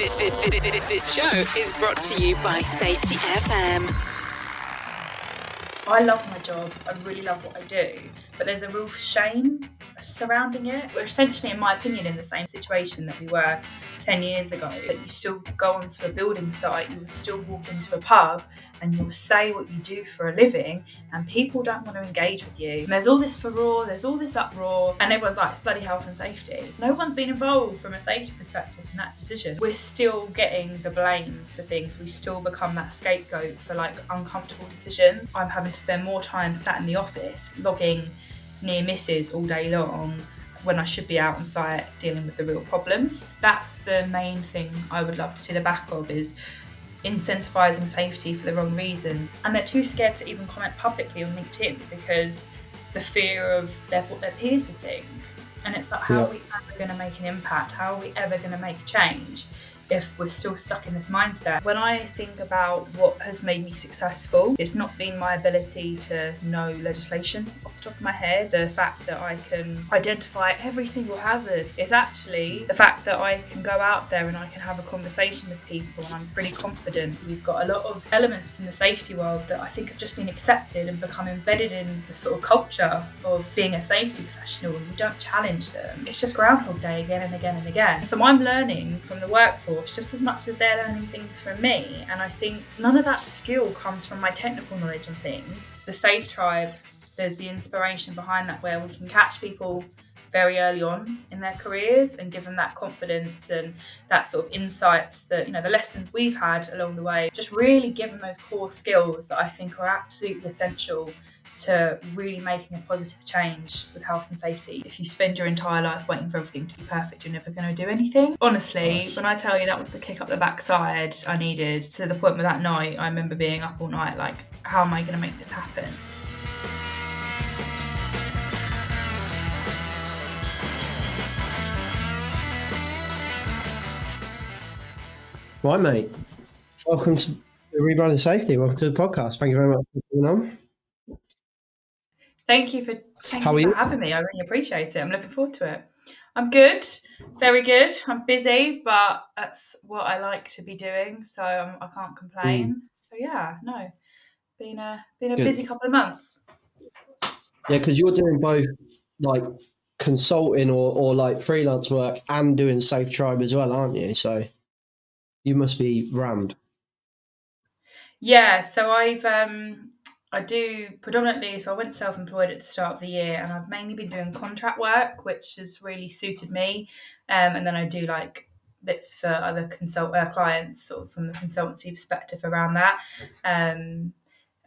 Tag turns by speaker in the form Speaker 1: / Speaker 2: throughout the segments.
Speaker 1: This, this, this, show is brought to you by Safety FM.
Speaker 2: I love my job. I really love what I do, but there's a real shame surrounding it. We're essentially, in my opinion, in the same situation that we were 10 years ago. That you still go onto a building site, you'll still walk into a pub, and you'll say what you do for a living, and people don't want to engage with you. And there's all this furore, there's all this uproar, and everyone's like, it's bloody health and safety. No one's been involved from a safety perspective in that decision. We're still getting the blame for things. We still become that scapegoat for like uncomfortable decisions. I'm having to spend more time sat in the office logging near misses all day long when I should be out on site dealing with the real problems. That's the main thing I would love to see the back of is incentivizing safety for the wrong reasons. And they're too scared to even comment publicly on LinkedIn because the fear of their, what their peers would think. And it's like, how yeah. are we ever going to make an impact? How are we ever going to make a change if we're still stuck in this mindset. When I think about what has made me successful, it's not been my ability to know legislation off the top of my head, the fact that I can identify every single hazard. It's actually the fact that I can go out there and I can have a conversation with people and I'm pretty confident. We've got a lot of elements in the safety world that I think have just been accepted and become embedded in the sort of culture of being a safety professional and we don't challenge them. It's just Groundhog Day again and again and again. So I'm learning from the workforce course just as much as they're learning things from me. And I think none of that skill comes from my technical knowledge on things. The Safe Tribe, there's the inspiration behind that where we can catch people very early on in their careers and give them that confidence and that sort of insights that you know the lessons we've had along the way just really give them those core skills that i think are absolutely essential to really making a positive change with health and safety. If you spend your entire life waiting for everything to be perfect, you're never going to do anything. Honestly, when I tell you that was the kick up the backside I needed to the point where that night I remember being up all night, like, how am I going to make this happen?
Speaker 3: Right, mate. Welcome to Rebranding Safety. Welcome to the podcast. Thank you very much for coming on.
Speaker 2: Thank you for thank How you for you? having me. I really appreciate it. I'm looking forward to it. I'm good, very good. I'm busy, but that's what I like to be doing, so um, I can't complain. Mm. So yeah, no, been a been a good. busy couple of months.
Speaker 3: Yeah, because you're doing both like consulting or, or like freelance work and doing Safe Tribe as well, aren't you? So you must be rammed.
Speaker 2: Yeah, so I've um I do predominantly, so I went self employed at the start of the year and I've mainly been doing contract work, which has really suited me. Um, and then I do like bits for other consult uh, clients, sort of from the consultancy perspective around that. Um,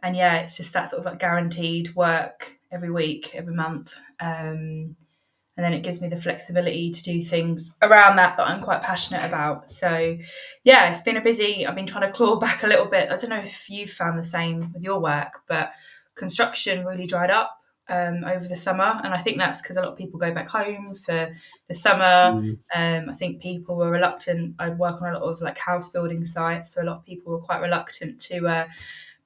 Speaker 2: and yeah, it's just that sort of like guaranteed work every week, every month. Um, and then it gives me the flexibility to do things around that that I'm quite passionate about. So, yeah, it's been a busy. I've been trying to claw back a little bit. I don't know if you've found the same with your work, but construction really dried up um, over the summer, and I think that's because a lot of people go back home for the summer. Mm. Um, I think people were reluctant. I work on a lot of like house building sites, so a lot of people were quite reluctant to. Uh,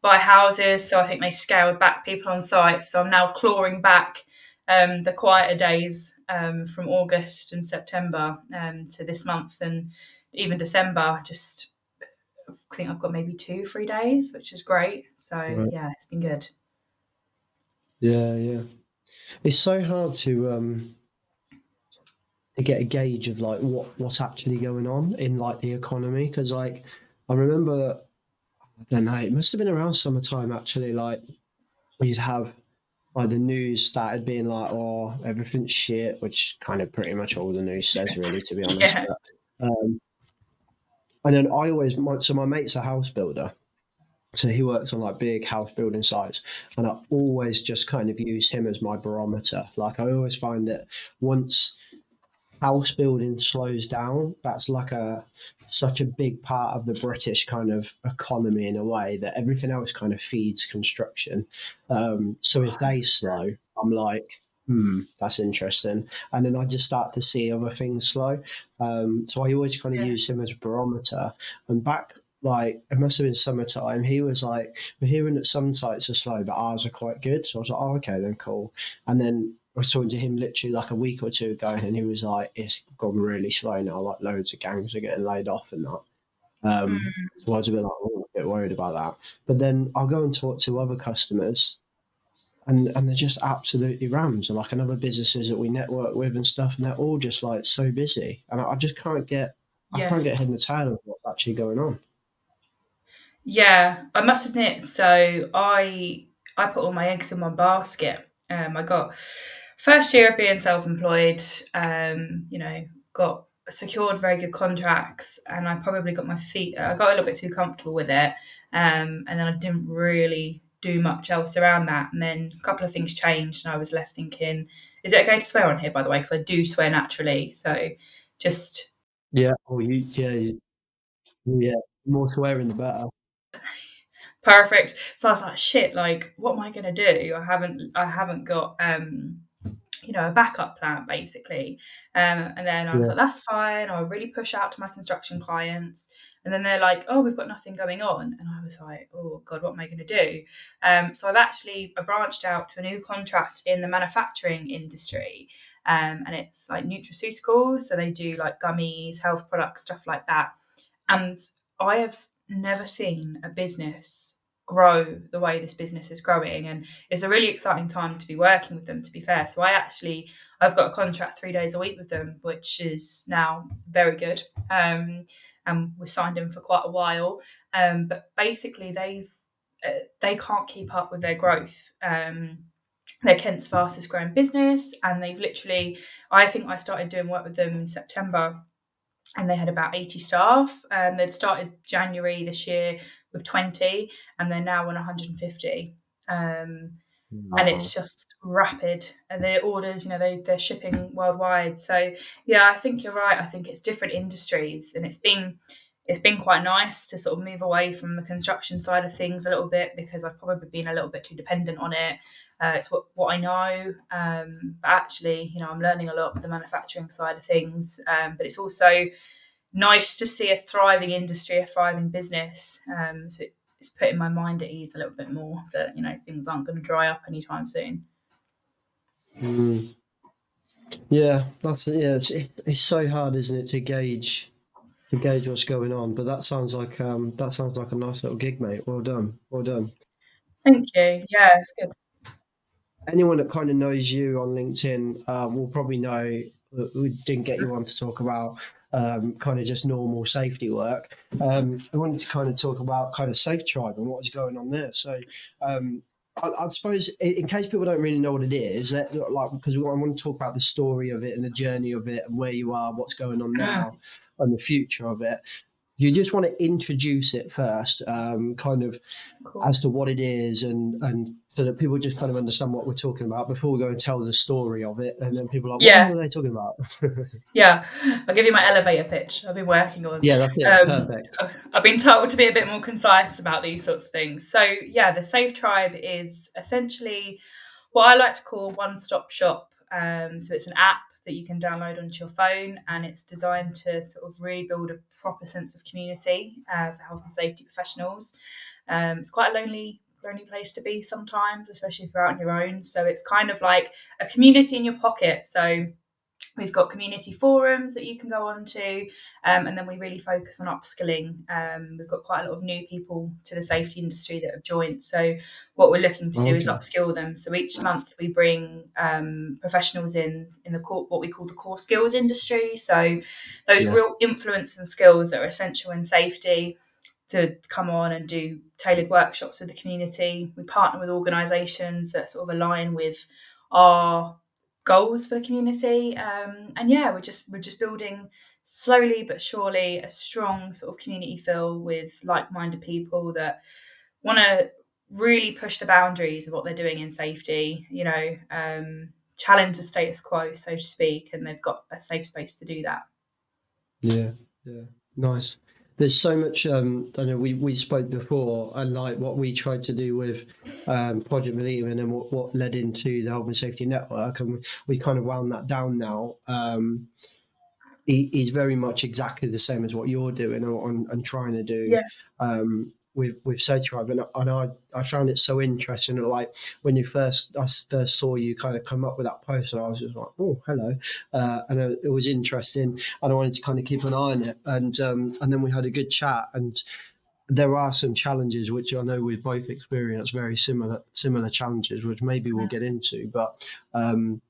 Speaker 2: buy houses so i think they scaled back people on site so i'm now clawing back um, the quieter days um, from August and September um, to this month and even December. Just I think I've got maybe two, three days, which is great. So right. yeah, it's been good.
Speaker 3: Yeah, yeah. It's so hard to um to get a gauge of like what what's actually going on in like the economy because like I remember I don't know it must have been around summertime actually like you'd have like the news started being like, "Oh, everything's shit," which kind of pretty much all the news says, really, to be honest. yeah. But, um, and then I always, my, so my mate's a house builder, so he works on like big house building sites, and I always just kind of use him as my barometer. Like I always find that once house building slows down, that's like a such a big part of the British kind of economy in a way that everything else kind of feeds construction. Um, so if they slow, I'm like, hmm, that's interesting. And then I just start to see other things slow. Um, so I always kind of yeah. use him as a barometer. And back like it must have been summertime. He was like, "We're hearing that some sites are slow, but ours are quite good." So I was like, "Oh, okay, then cool." And then was talking to him literally like a week or two ago, and he was like, "It's gone really slow now. Like loads of gangs are getting laid off and that." Um,
Speaker 2: Mm.
Speaker 3: So I was a bit like, oh, a bit worried about that. But then I'll go and talk to other customers, and and they're just absolutely rams, and like another businesses that we network with and stuff, and they're all just like so busy, and I, I just can't get, I can't get head in the tail of what's actually going on.
Speaker 2: Yeah, I must admit. So I I put all my eggs in one basket. Um, I got first year of being self-employed. Um, you know, got secured very good contracts, and I probably got my feet. I got a little bit too comfortable with it, um, and then I didn't really do much else around that. And then a couple of things changed, and I was left thinking, "Is it okay to swear on here?" By the way, because I do swear naturally. So just
Speaker 3: Yeah. Oh, you, yeah, you, yeah. More swearing the better.
Speaker 2: perfect so i was like shit like what am i going to do i haven't i haven't got um you know a backup plan basically. Um and then i was
Speaker 3: Yeah.
Speaker 2: like that's fine i'll really push out to my construction clients. And then they're like oh we've got nothing going on. And i was like oh god what am i going to do? Um so i've actually I branched out to a new contract in the manufacturing industry um and it's like nutraceuticals so they do like gummies health products stuff like that. And i have never seen a business grow the way this business is growing and it's a really exciting time to be working with them to be fair. So i actually i've got a contract three days a week with them which is now very good. Um and we signed in for quite a while. Um but basically they've uh, they can't keep up with their growth. Um they're Kent's fastest growing business, and they've literally, I think I started doing work with them in September, and they had about 80 staff. Um, they'd started January this year with 20, and they're now on 150. Um, and it's just rapid and their orders you know they, they're shipping worldwide so yeah i think you're right i think it's different industries and it's been it's been quite nice to sort of move away from the construction side of things a little bit because i've probably been a little bit too dependent on it uh, it's what, what i know um, but actually you know i'm learning a lot with the manufacturing side of things um, but it's also nice to see a thriving industry a thriving business um, so it, it's putting my mind at ease a little bit more that you know things aren't going to dry up anytime soon.
Speaker 3: Mm. Yeah, that's yeah. It's it, it's so hard, isn't it, to gauge to gauge what's going on? But that sounds like um that sounds like a nice little gig, mate. Well done, well done.
Speaker 2: Thank you. Yeah, it's good.
Speaker 3: Anyone that kind of knows you on LinkedIn uh, will probably know we didn't get you on to talk about um, kind of just normal safety work. Um, I wanted to kind of talk about kind of Safe Tribe and what was going on there. So. Um, I, I suppose, in case people don't really know what it is, that, like because I want to talk about the story of it and the journey of it and where you are, what's going on ah. now, and the future of it. You just want to introduce it first, um, kind of
Speaker 2: Cool.
Speaker 3: as to what it is, and and so that people just kind of understand what we're talking about before we go and tell the story of it, and then people are like,
Speaker 2: Yeah.
Speaker 3: what are they talking about?
Speaker 2: Yeah, I'll give you my elevator pitch. I've been working on.
Speaker 3: yeah, that's it.
Speaker 2: Um,
Speaker 3: Perfect.
Speaker 2: I've been told to be a bit more concise about these sorts of things. So, yeah, the Safe Tribe is essentially what I like to call one stop shop. Um, so, it's an app that you can download onto your phone, and it's designed to sort of really build a proper sense of community uh, for health and safety professionals. Um, it's quite a lonely, lonely place to be sometimes, especially if you're out on your own. So, it's kind of like a community in your pocket. So, We've got community forums that you can go on to, um, and then we really focus on upskilling. Um, we've got quite a lot of new people to the safety industry that have joined. So, what we're looking to do is upskill them. So, each month we bring um, professionals in in the core, what we call the core skills industry. So, those
Speaker 3: Yeah.
Speaker 2: real influence and skills that are essential in safety to come on and do tailored workshops with the community. We partner with organisations that sort of align with our goals for the community. Um, and yeah, we're just we're just building slowly but surely a strong sort of community feel with like-minded people that want to really push the boundaries of what they're doing in safety. You know, um, challenge the status quo, so to speak, and they've got a safe space to do that.
Speaker 3: Yeah, yeah, nice. There's so much. Um, I know we, we spoke before, and like what we tried to do with um, Project Believe, and then what, what led into the Health and Safety Network, and we, we kind of wound that down now. Um, is very much exactly the same as what you're doing or, and, and trying to do.
Speaker 2: Yeah.
Speaker 3: Um, with with Safety and, and I I found it so interesting. And Like when you first I first saw you kind of come up with that post, and I was just like, oh hello, uh, and it was interesting, and I wanted to kind of keep an eye on it, and um, and then we had a good chat, and there are some challenges which I know we've both experienced very similar similar challenges, which maybe we'll get into, but um,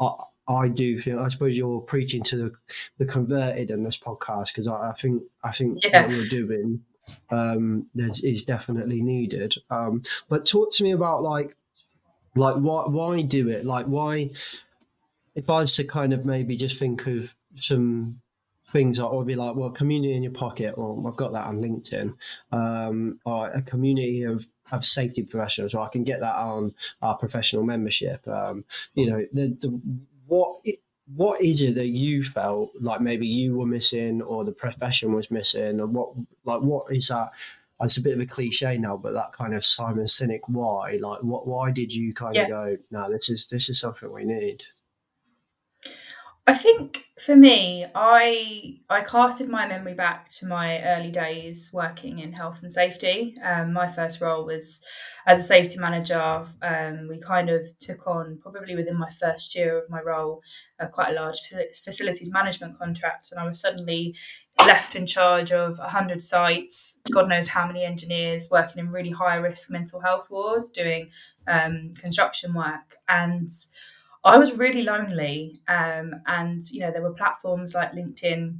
Speaker 3: I, I do feel I suppose you're preaching to the, the converted in this podcast because I, I, think I think yeah. what you're doing um, is definitely needed. Um, but talk to me about like like why why do it? Like why if I was to kind of maybe just think of some things that would be like, well, community in your pocket, or I've got that on LinkedIn, um, or a community of of safety professionals, so I can get that on our professional membership. Um, you know, the, the what what is it that you felt like maybe you were missing or the profession was missing? And what like what is that it's a bit of a cliche now but that kind of Simon Sinek why? Like what why did you kind yeah. of go no this is this is something we need
Speaker 2: I think for me, I I casted my memory back to my early days working in health and safety. Um, my first role was as a safety manager. Um, we kind of took on probably within my first year of my role uh, quite a large facilities management contract, and I was suddenly left in charge of 100 sites, God knows how many engineers working in really high risk mental health wards doing um, construction work. And I was really lonely. Um, and, you know, there were platforms like LinkedIn,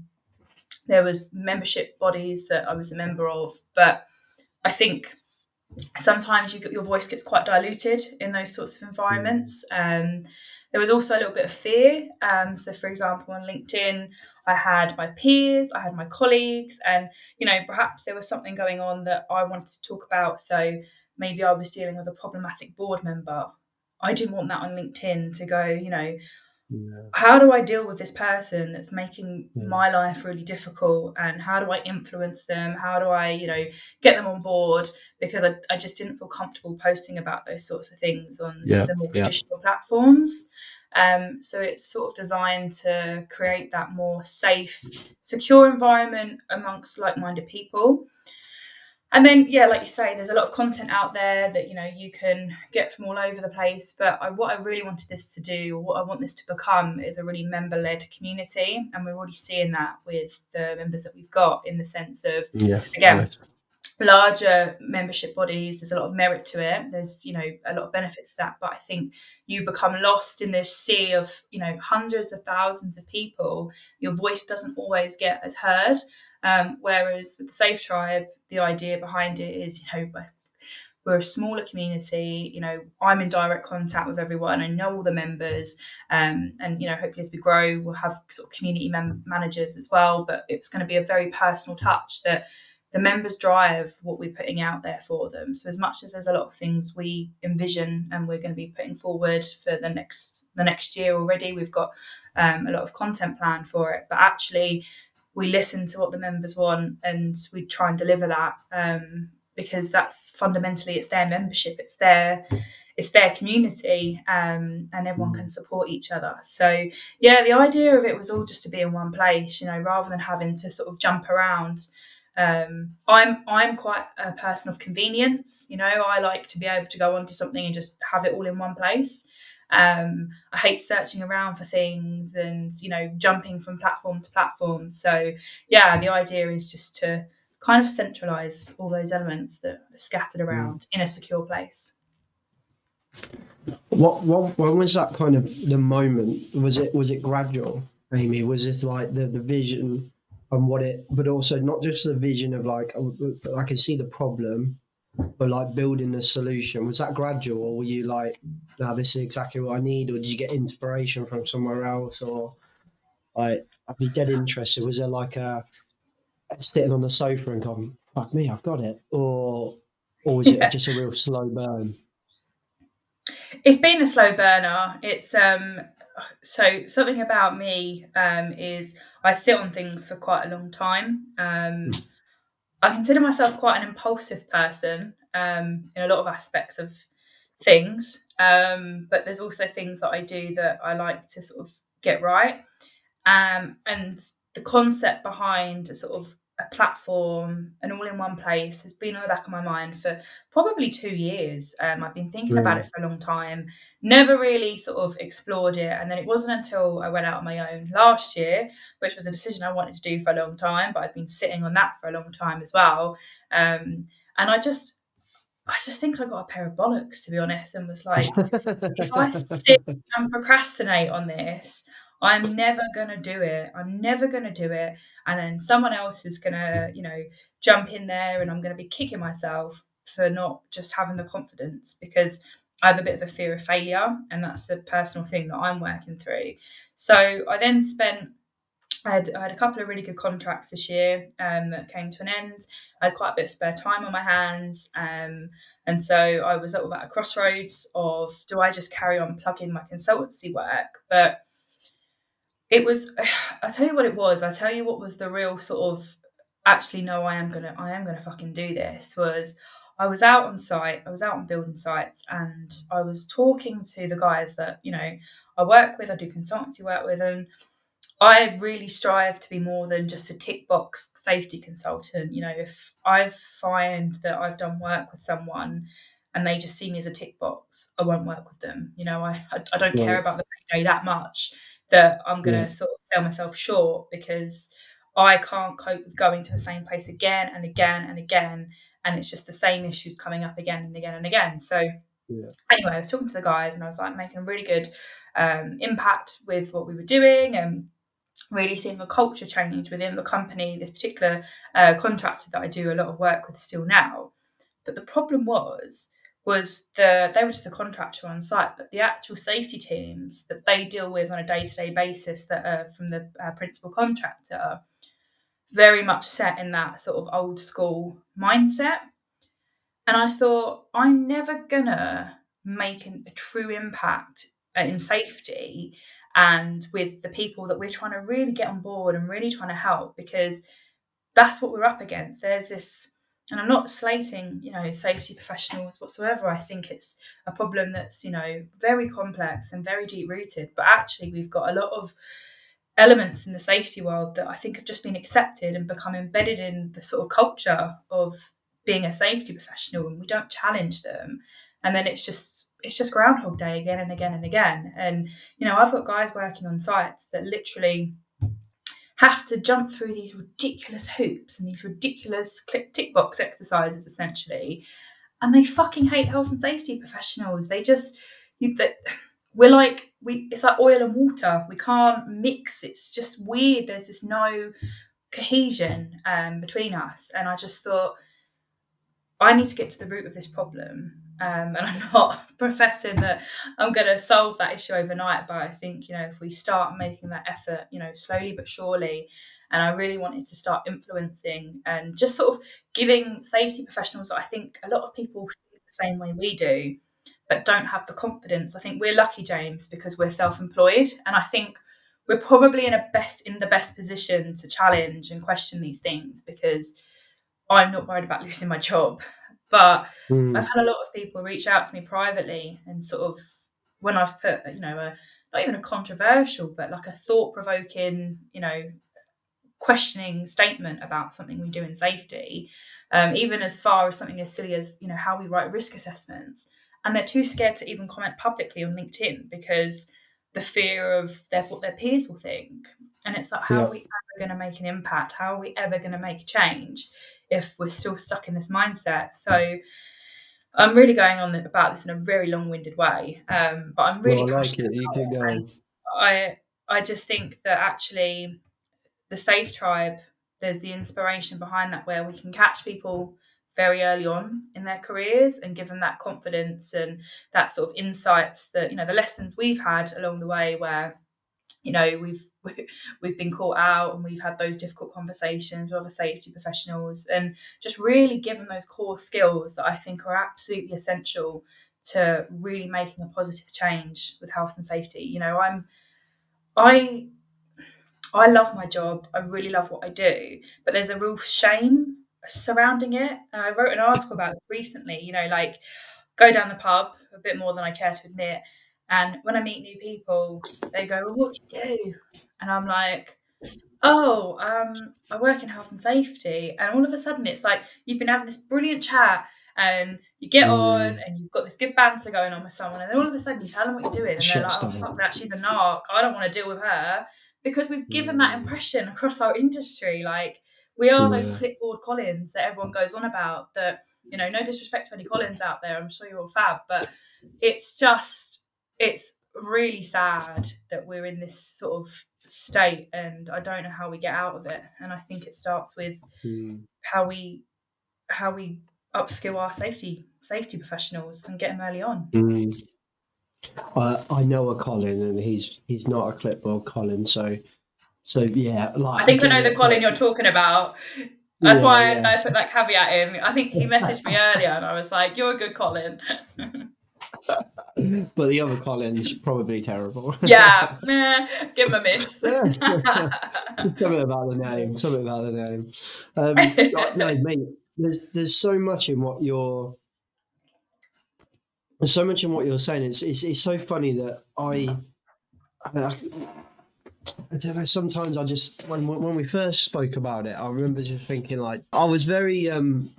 Speaker 2: there was membership bodies that I was a member of. But I think sometimes you get, your voice gets quite diluted in those sorts of environments. Um, there was also a little bit of fear. Um, so, for example, on LinkedIn, I had my peers, I had my colleagues, and you know, perhaps there was something going on that I wanted to talk about. So maybe I was dealing with a problematic board member I didn't want that on LinkedIn to go, you know, yeah. how do I deal with this person that's making yeah. my life really difficult and how do I influence them? How do I, you know, get them on board? Because I, I just didn't feel comfortable posting about those sorts of things on yeah. the more traditional platforms. Um, so it's sort of designed to create that more safe, secure environment amongst like minded people and then yeah like you say there's a lot of content out there that you know you can get from all over the place. But I, what i really wanted this to do or what i want this to become is a really member-led community. And we're already seeing that with the members that we've got in the sense of yeah again right. larger membership bodies there's a lot of merit to it. There's you know a lot of benefits to that. But i think you become lost in this sea of you know hundreds of thousands of people. Your voice doesn't always get as heard um, whereas with the Safe Tribe, the idea behind it is, you know, we're a smaller community. You know, I'm in direct contact with everyone. I know all the members, um, and you know, hopefully as we grow, we'll have sort of community mem- managers as well. But it's going to be a very personal touch that the members drive what we're putting out there for them. So as much as there's a lot of things we envision and we're going to be putting forward for the next the next year already, we've got um, a lot of content planned for it. But actually, we listen to what the members want and we try and deliver that um, because that's fundamentally it's their membership it's their it's their community um, and everyone can support each other so yeah the idea of it was all just to be in one place you know rather than having to sort of jump around um, I'm I'm quite a person of convenience. You know, I like to be able to go onto something and just have it all in one place. Um, I hate searching around for things and you know jumping from platform to platform. So yeah, the idea is just to kind of centralize all those elements that are scattered mm. around mm. in a secure place.
Speaker 3: What, what when was that kind of the moment? Was it was it gradual, Amy? Was it like the the vision and what it, but also not just the vision of like oh, I can see the problem, but like building a solution was that gradual or were you like now this is exactly what i need or did you get inspiration from somewhere else or like i'd be dead interested. Was there like a sitting on the sofa and going fuck me i've got it or or was it yeah. just a real slow burn?
Speaker 2: It's been a slow burner. It's um so something about me um is i sit on things for quite a long time. Um mm I consider myself quite an impulsive person um, in a lot of aspects of things, um, but there's also things that I do that I like to sort of get right. Um, and the concept behind sort of a platform, an all in one place has been on the back of my mind for probably two years. Um, I've been thinking about it for a long time, never really sort of explored it. And then it wasn't until I went out on my own last year, which was a decision I wanted to do for a long time, but I've been sitting on that for a long time as well. Um, and I just, I just think I got a pair of bollocks to be honest, and was like, if I sit and procrastinate on this, I'm never going to do it. I'm never going to do it. And then someone else is going to, you know, jump in there and I'm going to be kicking myself for not just having the confidence because I have a bit of a fear of failure. And that's a personal thing that I'm working through. So I then spent I had, I had a couple of really good contracts this year um, that came to an end. I had quite a bit of spare time on my hands. Um, and so I was at a crossroads of do I just carry on plugging my consultancy work? But it was i'll tell you what it was. I'll tell you what was the real sort of actually no i am gonna i am gonna fucking do this was i was out on site i was out on building sites and i was talking to the guys that you know i work with i do consultancy work with and i really strive to be more than just a tick box safety consultant. You know if i find that i've done work with someone and they just see me as a tick box i won't work with them. You know i i, I don't care about the day that much that I'm going to yeah. sort of sell myself short because I can't cope with going to the same place again and again and again. And it's just the same issues coming up again and again and again. So, yeah. anyway, I was talking to the guys and I was like making a really good um, impact with what we were doing and really seeing a culture change within the company, this particular uh, contractor that I do a lot of work with still now. But the problem was, was the they were just the contractor on site, but the actual safety teams that they deal with on a day to day basis that are from the uh, principal contractor, very much set in that sort of old school mindset. And I thought, I'm never gonna make an, a true impact in safety and with the people that we're trying to really get on board and really trying to help because that's what we're up against. There's this and I'm not slating, you know, safety professionals whatsoever. I think it's a problem that's, you know, very complex and very deep rooted. But actually, we've got a lot of elements in the safety world that I think have just been accepted and become embedded in the sort of culture of being a safety professional, and we don't challenge them. And then it's just it's just Groundhog Day again and again and again. And you know, I've got guys working on sites that literally have to jump through these ridiculous hoops and these ridiculous click tick box exercises essentially. And they fucking hate health and safety professionals. They just you, that we're like we it's like oil and water. We can't mix. It's just weird. There's this no cohesion um, between us. And i just thought i need to get to the root of this problem um, and I'm not professing that I'm going to solve that issue overnight, but I think, you know, if we start making that effort, you know, slowly but surely, and I really wanted to start influencing and just sort of giving safety professionals I think a lot of people feel the same way we do, but don't have the confidence. I think we're lucky, James, because we're self-employed, and I think we're probably in a best in the best position to challenge and question these things because I'm not worried about losing my job. But mm. I've had a lot of people reach out to me privately and sort of when I've put, you know, a, not even a controversial, but like a thought provoking, you know, questioning statement about something we do in safety, um, even as far as something as silly as, you know, how we write risk assessments. And they're too scared to even comment publicly on LinkedIn because the fear of their, what their peers will think. And it's like, how yeah. are we ever going to make an impact? How are we ever going to make a change if we're still stuck in this mindset? So I'm really going on about this in a very long-winded way, um, but I'm really
Speaker 3: well, I like it. You keep going.
Speaker 2: I I just think that actually the Safe Tribe, there's the inspiration behind that where we can catch people very early on in their careers and give them that confidence and that sort of insights that you know the lessons we've had along the way where you know we've we've been caught out and we've had those difficult conversations with other safety professionals and just really given those core skills that I think are absolutely essential to really making a positive change with health and safety. You know I'm I I love my job. I really love what I do. But there's a real shame surrounding it. I wrote an article about this recently, you know, like go down the pub a bit more than I care to admit. And when I meet new people, they go, well, What do you do? And I'm like, oh, um, I work in health and safety, and all of a sudden it's like you've been having this brilliant chat, and you get on,
Speaker 3: Mm.
Speaker 2: and you've got this good banter going on with someone, and then all of a sudden you tell them what you're doing, and
Speaker 3: Shit
Speaker 2: they're like, "Oh fuck that, she's a narc. I don't want to deal with her," because we've given that
Speaker 3: Mm.
Speaker 2: impression across our industry, like. We are those
Speaker 3: Yeah.
Speaker 2: clipboard Collins that everyone goes on about. That you know, no disrespect to any Collins out there. I'm sure you're all fab, but it's just it's really sad that we're in this sort of state and I don't know how we get out of it. And I think it starts with
Speaker 3: Mm.
Speaker 2: how we how we upskill our safety safety professionals and get them early on.
Speaker 3: Mm. I I know a Colin, and he's he's not a clipboard Colin, so so yeah. Like
Speaker 2: I think I know the Colin you're talking about. That's
Speaker 3: Yeah,
Speaker 2: why
Speaker 3: yeah.
Speaker 2: I put that caveat in. I think he messaged me earlier and I was like, You're a good Colin.
Speaker 3: But the other Colin's probably terrible.
Speaker 2: yeah, meh, give him a miss.
Speaker 3: something about the name. Something about the name. Um, like, no, mate. There's there's so much in what you're. There's so much in what you're saying. It's it's, it's so funny that I. I, I, I don't know. Sometimes I just when when we first spoke about it, I remember just thinking like I was very um.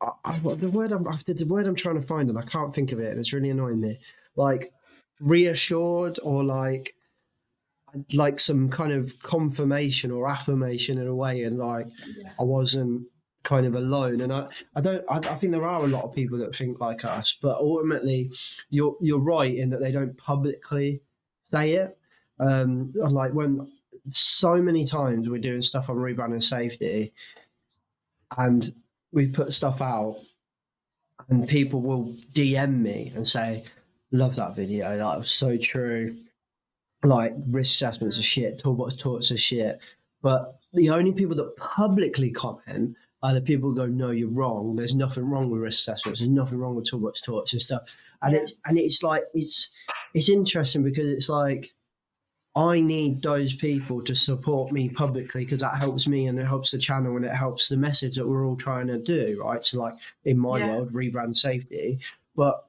Speaker 3: I, I, the word I'm after the word I'm trying to find and I can't think of it and it's really annoying me. Like reassured or like like some kind of confirmation or affirmation in a way and like
Speaker 2: Yeah.
Speaker 3: I wasn't kind of alone and I, I don't I, I think there are a lot of people that think like us but ultimately you're you're right in that they don't publicly say it um like when so many times we're doing stuff on Rebranding Safety and we put stuff out and people will DM me and say love that video that was so true like risk assessments are shit, toolbox talks are shit. But the only people that publicly comment are the people go, No, you're wrong. There's nothing wrong with risk assessments, there's nothing wrong with toolbox talks and stuff. And it's and it's like it's it's interesting because it's like I need those people to support me publicly because that helps me and it helps the channel and it helps the message that we're all trying to do, right? So like in my
Speaker 2: Yeah.
Speaker 3: world, rebrand safety. But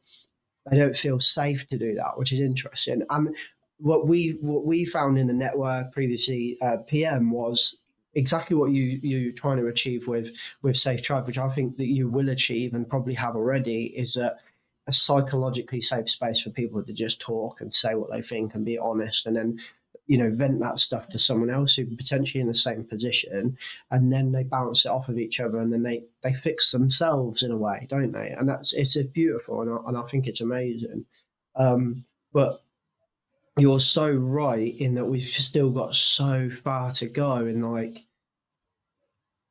Speaker 3: I don't feel safe to do that, which is interesting. And what we what we found in the network previously, uh, PM was exactly what you you trying to achieve with with Safe Tribe, which I think that you will achieve and probably have already, is a, a psychologically safe space for people to just talk and say what they think and be honest, and then you know vent that stuff to someone else who potentially in the same position, and then they bounce it off of each other, and then they they fix themselves in a way, don't they? And that's it's a beautiful, and I, and I think it's amazing. Um, but you're so right in that we've still got so far to go and like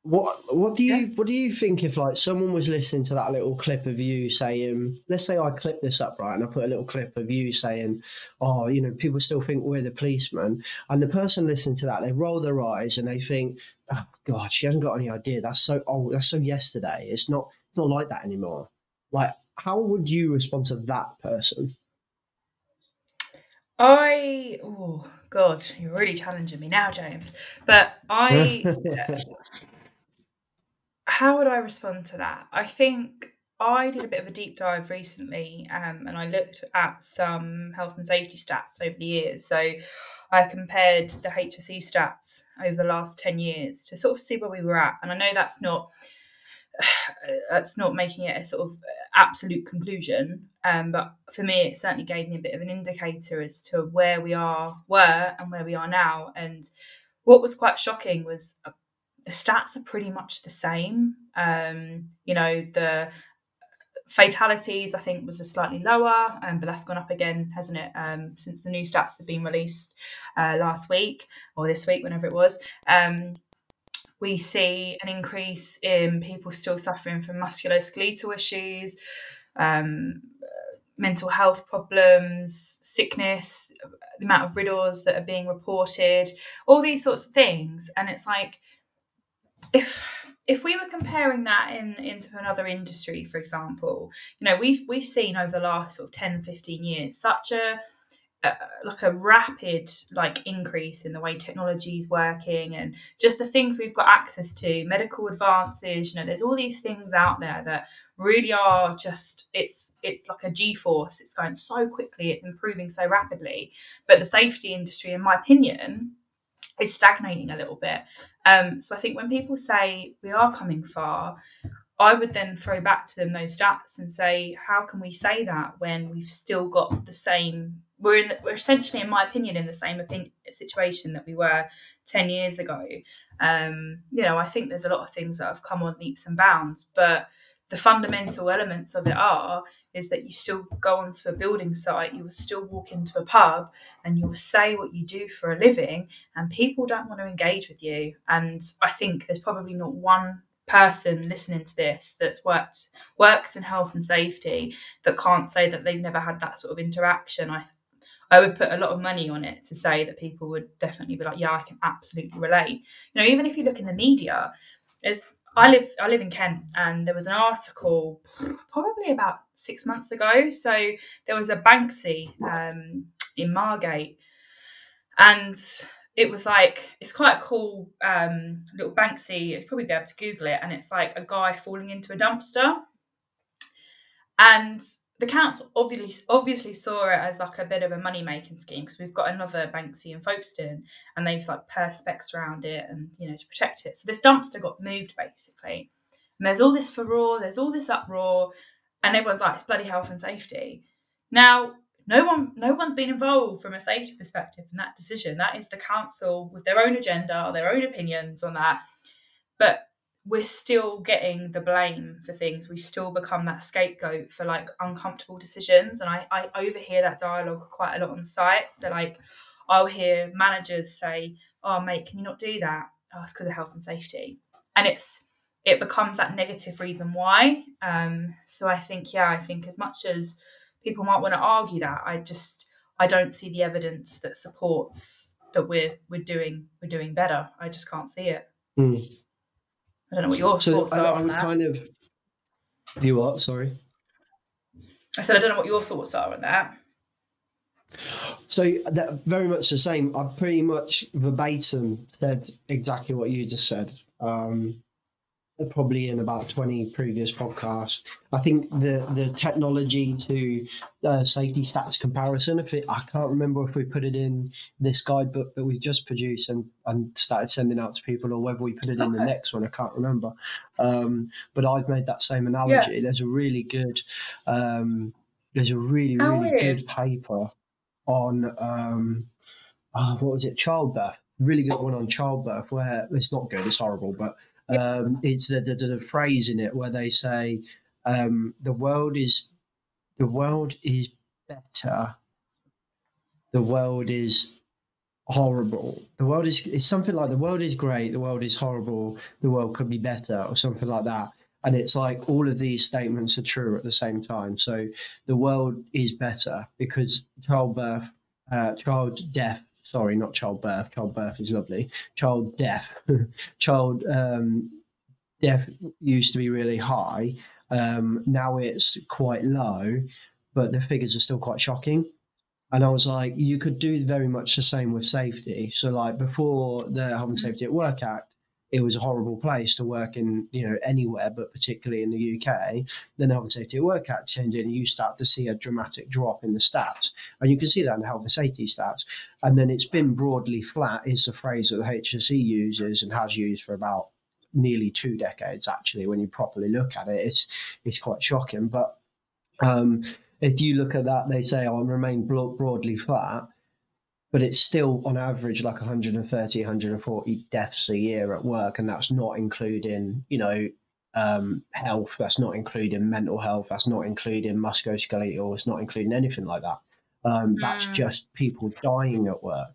Speaker 3: what what do you
Speaker 2: Yeah.
Speaker 3: what do you think if like someone was listening to that little clip of you saying let's say I clip this up right and I put a little clip of you saying oh you know people still think we're the policeman and the person listening to that they roll their eyes and they think oh god she hasn't got any idea. That's so old. That's so yesterday. It's not it's not like that anymore. Like how would you respond to that person?
Speaker 2: I oh god, you're really challenging me now, James. But I how would I respond to that? I think I did a bit of a deep dive recently um, and I looked at some health and safety stats over the years. So I compared the HSE stats over the last 10 years to sort of see where we were at. And I know that's not that's not making it a sort of absolute conclusion. Um, but for me, it certainly gave me a bit of an indicator as to where we are, were, and where we are now. And what was quite shocking was the stats are pretty much the same. Um, you know, the fatalities I think was just slightly lower, um, but that's gone up again, hasn't it? Um, since the new stats have been released uh, last week or this week, whenever it was. Um, we see an increase in people still suffering from musculoskeletal issues, um, mental health problems, sickness, the amount of RIDDORs that are being reported, all these sorts of things. And it's like, if if we were comparing that in into another industry, for example, you know, we've we've seen over the last sort of 10, 15 years such a uh, like a rapid like increase in the way technology is working and just the things we've got access to medical advances you know there's all these things out there that really are just it's it's like a g-force. It's going so quickly. It's improving so rapidly. But the safety industry in my opinion is stagnating a little bit. Um, so I think when people say we are coming far, I would then throw back to them those stats and say, how can we say that when we've still got the same? We're in. The, we're essentially, in my opinion, in the same opinion, situation that we were ten years ago. Um, you know, I think there's a lot of things that have come on leaps and bounds, but the fundamental elements of it are is that you still go onto a building site, you will still walk into a pub, and you'll say what you do for a living, and people don't want to engage with you. And I think there's probably not one person listening to this that's worked works in health and safety that can't say that they've never had that sort of interaction. I I would put a lot of money on it to say that people would definitely be like, yeah, I can absolutely relate. You know, even if you look in the media, there's I live I live in Kent, and there was an article probably about six months ago. So there was a Banksy um, in Margate, and it was like it's quite a cool um, little Banksy. You'd probably be able to Google it, and it's like a guy falling into a dumpster, and the council obviously obviously saw it as like a bit of a money making scheme because we've got another Banksy in Folkestone and they've like perspex around it and you know to protect it. So this dumpster got moved basically, and there's all this furore, there's all this uproar, and everyone's like it's bloody health and safety. Now no one no one's been involved from a safety perspective in that decision. That is the council with their own agenda, their own opinions on that. But we're still getting the blame for things. We still become that scapegoat for like uncomfortable decisions. And I, I overhear that dialogue quite a lot on the site. So like I'll hear managers say, Oh mate, can you not do that? Oh, it's because of health and safety. And it's it becomes that negative reason why. Um, so I think, yeah, I think as much as people might want to argue that, I just I don't see the evidence that supports that we're we're doing we're doing better. I just can't see it.
Speaker 3: Mm.
Speaker 2: I don't know what your so thoughts I, are I on that.
Speaker 3: Kind of. You what? Sorry.
Speaker 2: I said I don't know what your thoughts are on that.
Speaker 3: So that very much the same. I pretty much verbatim said exactly what you just said. Um, probably in about 20 previous podcasts. I think the the technology to uh, safety stats comparison, if it, I can't remember if we put it in this guidebook that we just produced and, and started sending out to people or whether we put it in the next one, I can't remember. Um, but I've made that same analogy. Yeah. There's a really good, um, there's a really, really good paper on, um, oh, what was it, childbirth. Really good one on childbirth where it's not good, it's horrible, but um, it's the, the, the, phrase in it where they say um, the world is the world is better. The world is horrible. The world is it's something like the world is great. The world is horrible. The world could be better, or something like that. And it's like all of these statements are true at the same time. So the world is better because childbirth, uh, child death sorry, not childbirth. Childbirth is lovely. Child death. child um, death used to be really high. Um, now it's quite low, but the figures are still quite shocking. And I was like, you could do very much the same with safety. So, like before the Health and Safety at Work Act, it was a horrible place to work in, you know, anywhere, but particularly in the UK. Then Health and Safety at Work Act changed and you start to see a dramatic drop in the stats. And you can see that in the health and safety stats. And then it's been broadly flat is the phrase that the HSE uses and has used for about nearly two decades, actually, when you properly look at it. It's, it's quite shocking. But um, if you look at that, they say, oh, remain broadly flat but it's still on average like 130 140 deaths a year at work and that's not including you know um, health that's not including mental health that's not including musculoskeletal it's not including anything like that. Um, mm. that's just people dying at work.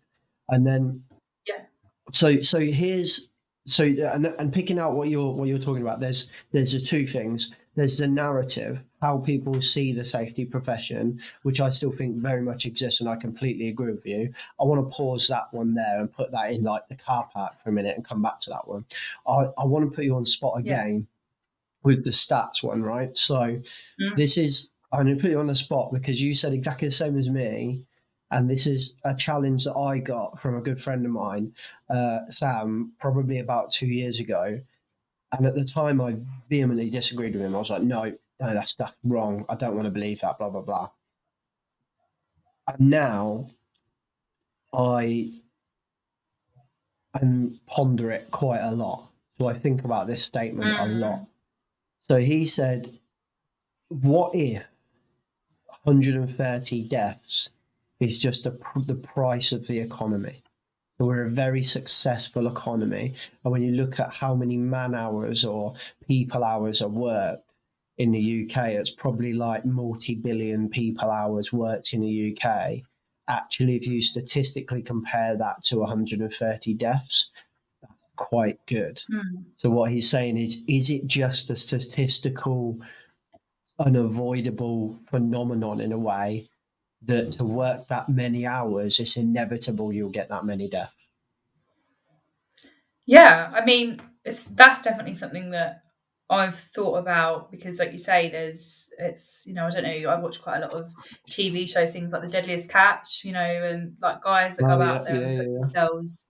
Speaker 3: And then
Speaker 2: yeah.
Speaker 3: So so here's so and, and picking out what you're what you're talking about there's there's the two things there's the narrative, how people see the safety profession, which I still think very much exists, and I completely agree with you. I want to pause that one there and put that in like the car park for a minute and come back to that one. I, I want to put you on spot again yeah. with the stats one, right? So mm. this is I'm going to put you on the spot because you said exactly the same as me. And this is a challenge that I got from a good friend of mine, uh, Sam, probably about two years ago and at the time, I vehemently disagreed with him. I was like, no, no, that's that's wrong. I don't want to believe that. Blah blah blah. And now, I and ponder it quite a lot. So I think about this statement a
Speaker 2: Mm.
Speaker 3: lot. So he said, "What if 130 deaths is just a, the price of the economy?" We're a very successful economy, and when you look at how many man hours or people hours are worked in the UK, it's probably like multi-billion people hours worked in the UK. Actually, if you statistically compare that to 130 deaths, that's quite good.
Speaker 2: Mm.
Speaker 3: So what he's saying is, is it just a statistical, unavoidable phenomenon in a way that to mm-hmm. work that many hours, it's inevitable you'll get that many deaths?
Speaker 2: Yeah, I mean, it's that's definitely something that I've thought about because, like you say, there's it's you know I don't know I watch quite a lot of TV shows, things like The Deadliest Catch, you know, and like guys that
Speaker 3: Oh,
Speaker 2: go
Speaker 3: yeah,
Speaker 2: out there
Speaker 3: yeah,
Speaker 2: and put
Speaker 3: yeah, yeah.
Speaker 2: themselves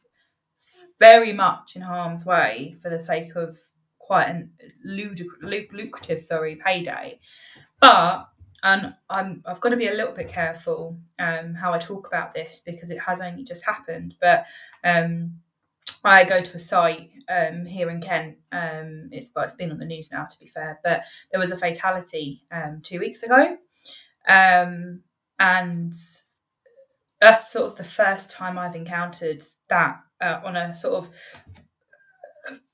Speaker 2: very much in harm's way for the sake of quite a ludic- lucrative, sorry, payday. But and I'm I've got to be a little bit careful um, how I talk about this because it has only just happened, but. Um, I go to a site um, here in Kent. Um, it's well, it's been on the news now, to be fair, but there was a fatality um, two weeks ago, um, and that's sort of the first time I've encountered that uh, on a sort of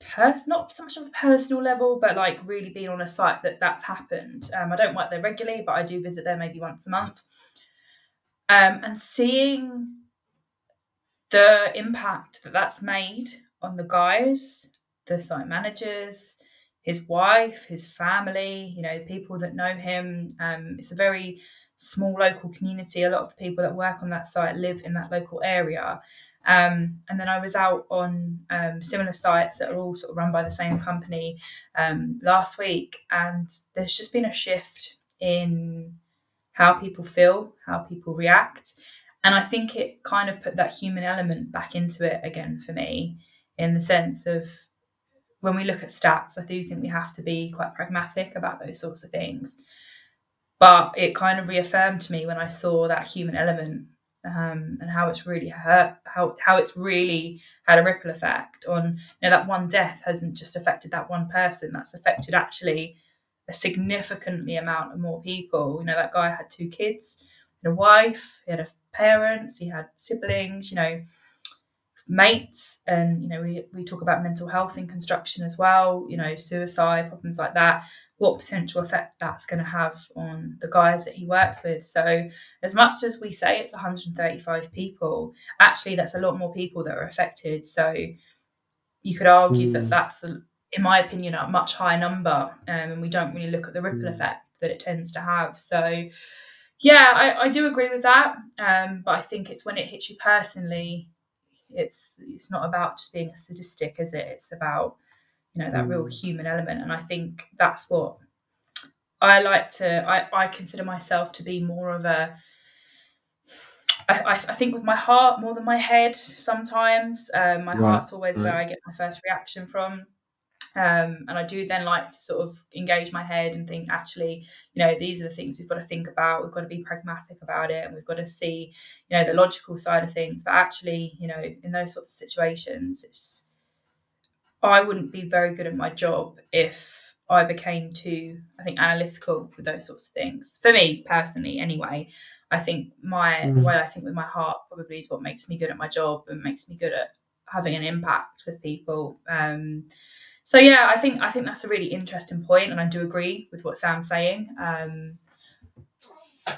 Speaker 2: pers- not so much on a personal level, but like really being on a site that that's happened. Um, I don't work there regularly, but I do visit there maybe once a month, um, and seeing the impact that that's made on the guys, the site managers, his wife, his family, you know, the people that know him. Um, it's a very small local community. A lot of the people that work on that site live in that local area. Um, and then I was out on um, similar sites that are all sort of run by the same company um, last week, and there's just been a shift in how people feel, how people react. And I think it kind of put that human element back into it again for me, in the sense of when we look at stats, I do think we have to be quite pragmatic about those sorts of things. But it kind of reaffirmed to me when I saw that human element um, and how it's really hurt, how how it's really had a ripple effect on you know that one death hasn't just affected that one person, that's affected actually a significantly amount of more people. You know that guy had two kids, a wife, he had a parents, he had siblings, you know, mates, and you know we we talk about mental health in construction as well. You know, suicide problems like that. What potential effect that's going to have on the guys that he works with. So, as much as we say it's 135 people, actually that's a lot more people that are affected. So, you could argue that
Speaker 3: Mm.
Speaker 2: that's, in my opinion, a much higher number, um, and we don't really look at the ripple
Speaker 3: Mm.
Speaker 2: effect that it tends to have. So, yeah, I, I do agree with that, um, but I think it's when it hits you personally, it's it's not about just being a statistic, is it? It's about you know that real
Speaker 3: Mm.
Speaker 2: human element, and I think that's what I like to. I, I consider myself to be more of a I, I, think with my heart more than my head sometimes. Um, my
Speaker 3: Right,
Speaker 2: heart's always where. I get my first reaction from. Um, and I do then like to sort of engage my head and think, actually, you know, these are the things we've got to think about. We've got to be pragmatic about it, and we've got to see, you know, the logical side of things. But actually, you know, in those sorts of situations, it's I wouldn't be very good at my job if I became too, I think, analytical with those sorts of things. For me personally, anyway, I think my the
Speaker 3: Mm.
Speaker 2: way I think with my heart probably is what makes me good at my job and makes me good at having an impact with people. Um, so yeah, I think I think that's a really interesting point, and I do agree with what Sam's saying. Um,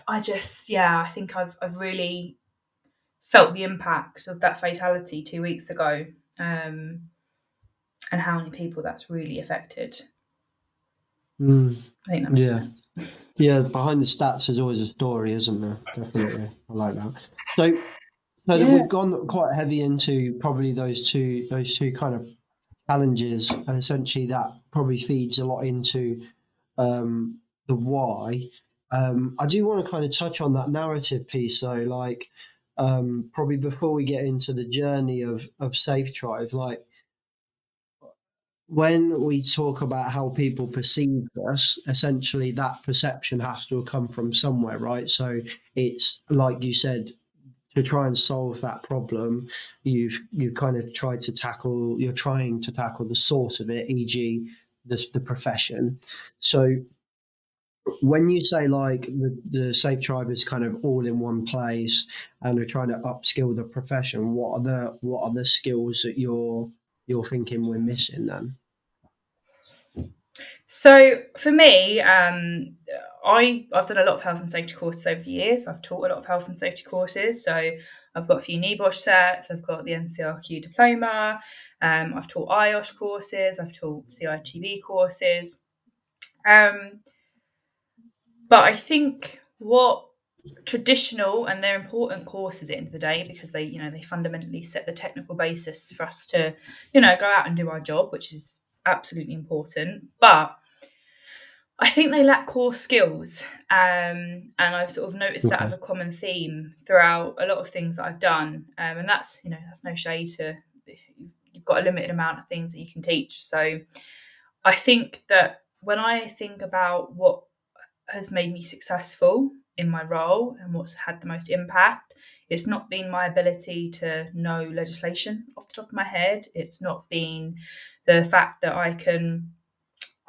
Speaker 2: I just, yeah, I think I've I've really felt the impact of that fatality two weeks ago, um, and how many people that's really affected.
Speaker 3: Mm.
Speaker 2: I think that makes
Speaker 3: Yeah.
Speaker 2: sense.
Speaker 3: Yeah, behind the stats there's always a story, isn't there? Definitely. I like that. So so then we've gone quite heavy into probably those two those two kind of challenges and essentially that probably feeds a lot into um the why. Um I do want to kind of touch on that narrative piece though, like um probably before we get into the journey of of Safe Tribe, like when we talk about how people perceive us, essentially that perception has to come from somewhere, right? So it's like you said, to try and solve that problem, you've you've kind of tried to tackle. You're trying to tackle the source of it, e.g., the the profession. So when you say like the, the safe tribe is kind of all in one place and we're trying to upskill the profession what are the what are the skills that you're you're thinking we're missing then
Speaker 2: so for me um, I, I've done a lot of health and safety courses over the years. I've taught a lot of health and safety courses. So I've got a few NEBOSH sets, I've got the NCRQ diploma, um, I've taught IOSH courses, I've taught CITB courses. Um, but I think what traditional and they're important courses at the end of the day because they, you know, they fundamentally set the technical basis for us to, you know, go out and do our job, which is absolutely important. But I think they lack core skills. Um, and I've sort of noticed okay. that as a common theme throughout a lot of things that I've done. Um, and that's, you know, that's no shade to you've got a limited amount of things that you can teach. So I think that when I think about what has made me successful in my role and what's had the most impact. It's not been my ability to know legislation off the top of my head. It's not been the fact that I can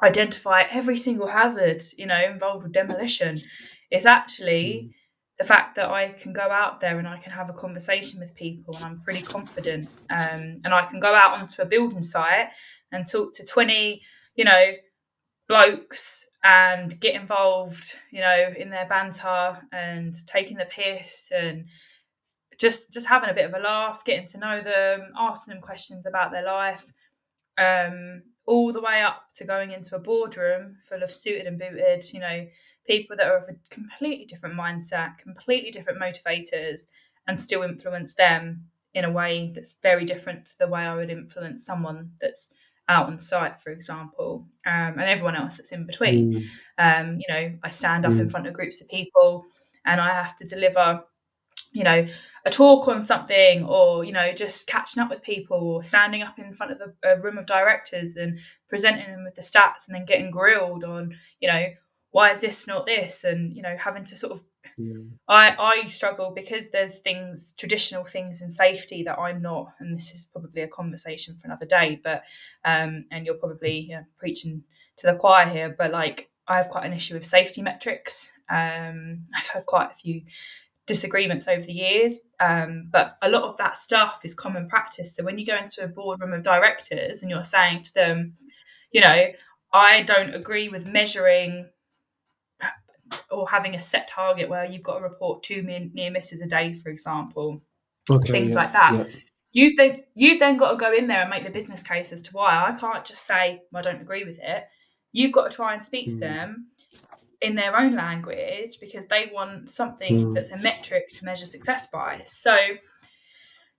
Speaker 2: identify every single hazard, you know, involved with demolition. It's actually mm. the fact that I can go out there and I can have a conversation with people and I'm pretty confident. Um, and I can go out onto a building site and talk to 20, you know, blokes and get involved, you know, in their banter and taking the piss and just just having a bit of a laugh, getting to know them, asking them questions about their life, um, all the way up to going into a boardroom full of suited and booted, you know, people that are of a completely different mindset, completely different motivators, and still influence them in a way that's very different to the way I would influence someone that's out on site, for example, um, and everyone else that's in between. Mm. Um, you know, I stand up mm. in front of groups of people and I have to deliver, you know, a talk on something or, you know, just catching up with people or standing up in front of a, a room of directors and presenting them with the stats and then getting grilled on, you know, why is this not this? And, you know, having to sort of yeah. I I struggle because there's things traditional things in safety that I'm not, and this is probably a conversation for another day. But um, and you're probably you know, preaching to the choir here, but like I have quite an issue with safety metrics. Um, I've had quite a few disagreements over the years, um, but a lot of that stuff is common practice. So when you go into a boardroom of directors and you're saying to them, you know, I don't agree with measuring or having a set target where you've got to report two near misses a day, for example, okay, things yeah, like that. Yeah. You've then you've then got to go in there and make the business case as to why I can't just say I don't agree with it. You've got to try and speak mm. to them in their own language because they want something mm. that's a metric to measure success by. So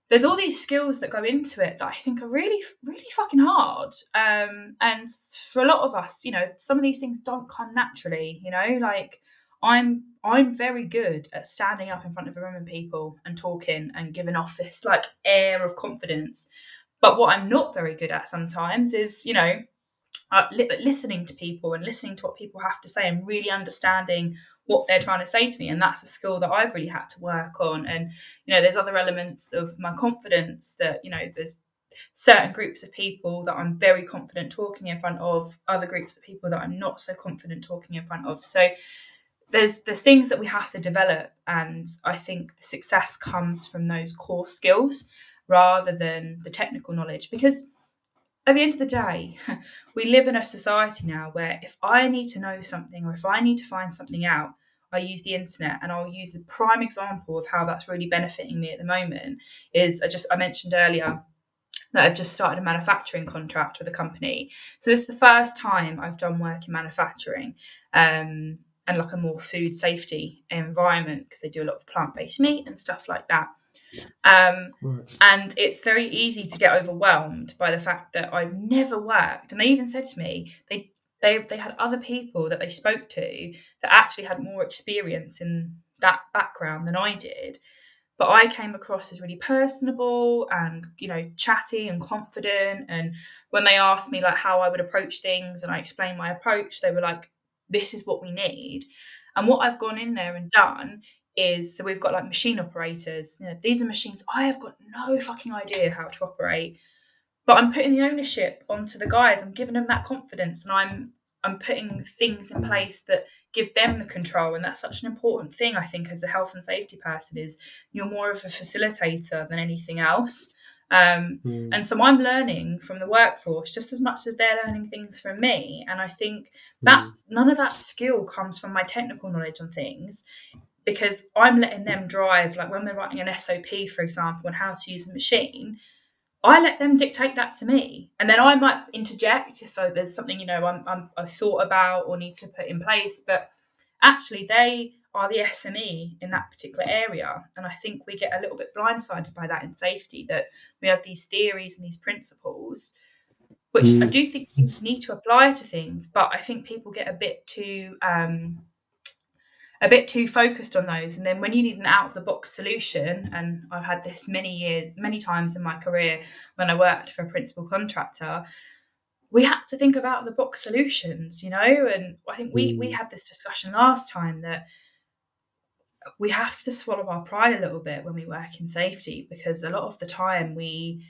Speaker 2: there's all these skills that go into it that I think are really, really fucking hard. Um, and for a lot of us, you know, some of these things don't come naturally. You know, like I'm, I'm very good at standing up in front of a room of people and talking and giving off this like air of confidence. But what I'm not very good at sometimes is, you know, uh, li- listening to people and listening to what people have to say and really understanding what they're trying to say to me. And that's a skill that i've really had to work on. And you know there's other elements of my confidence that you know there's certain groups of people that i'm very confident talking in front of other groups of people that i'm not so confident talking in front of. So there's there's things that we have to develop and i think the success comes from those core skills rather than the technical knowledge. Because at the end of the day, we live in a society now where if I need to know something or if I need to find something out, I use the internet and I'll use the prime example of how that's really benefiting me at the moment is I just I mentioned earlier that I've just started a manufacturing contract with a company. So this is the first time I've done work in manufacturing. Um, and like a more food safety environment because they do a lot of plant-based meat and stuff like that. Um. And it's very easy to get overwhelmed by the fact that I've never worked. And they even said to me, they they they had other people that they spoke to that actually had more experience in that background than I did. But I came across as really personable and you know chatty and confident. And when they asked me like how I would approach things, and I explained my approach, they were like, "This is what we need." And what I've gone in there and done is so we've got like machine operators. You know, these are machines I have got no fucking idea how to operate, but I'm putting the ownership onto the guys. I'm giving them that confidence, and I'm I'm putting things in place that give them the control, and that's such an important thing. I think as a health and safety person is you're more of a facilitator than anything else. Um, mm. And so I'm learning from the workforce just as much as they're learning things from me. And I think that's mm. none of that skill comes from my technical knowledge on things because I'm letting them drive. Like when we're writing an SOP, for example, on how to use a machine, I let them dictate that to me, and then I might interject if uh, there's something you know I'm, I'm I've thought about or need to put in place. But actually, they are the SME in that particular area, and I think we get a little bit blindsided by that in safety that we have these theories and these principles, which mm. I do think you need to apply to things. But I think people get a bit too um, a bit too focused on those. And then when you need an out of the box solution, and I've had this many years, many times in my career when I worked for a principal contractor, we had to think about the box solutions, you know. And I think we mm. we had this discussion last time that we have to swallow our pride a little bit when we work in safety because a lot of the time we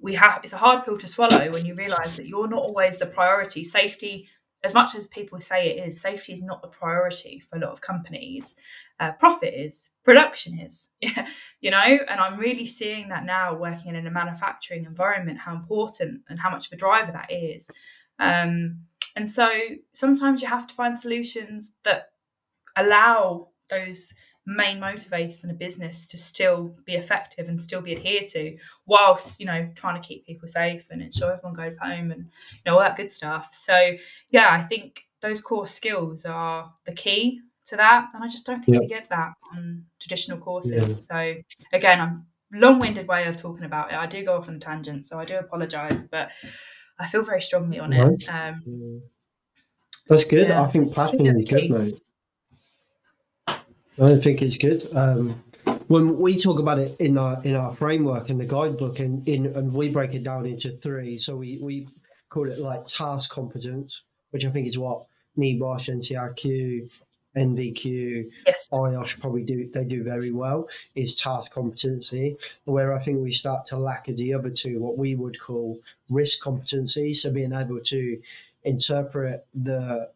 Speaker 2: we have it's a hard pill to swallow when you realize that you're not always the priority safety as much as people say it is, safety is not the priority for a lot of companies. Uh, profit is, production is, you know. And I'm really seeing that now, working in a manufacturing environment, how important and how much of a driver that is. Um, and so sometimes you have to find solutions that allow those main motivators in a business to still be effective and still be adhered to whilst you know trying to keep people safe and ensure everyone goes home and you know all that good stuff. So yeah i think those core skills are the key to that and i just don't think we get that on traditional courses. So again i'm long-winded way of talking about it. I do go off on a tangent so i do apologize but i feel very strongly on it. Um,
Speaker 3: that's good. yeah. i think passion is good mate I think it's good. Um, when we talk about it in our in our framework and the guidebook, and in and we break it down into three. So we we call it like task competence, which I think is what NEBOSH, NCRQ, NVQ,
Speaker 2: yes.
Speaker 3: IOSH probably do they do very well is task competency. Where I think we start to lack the other two, what we would call risk competency. So being able to interpret the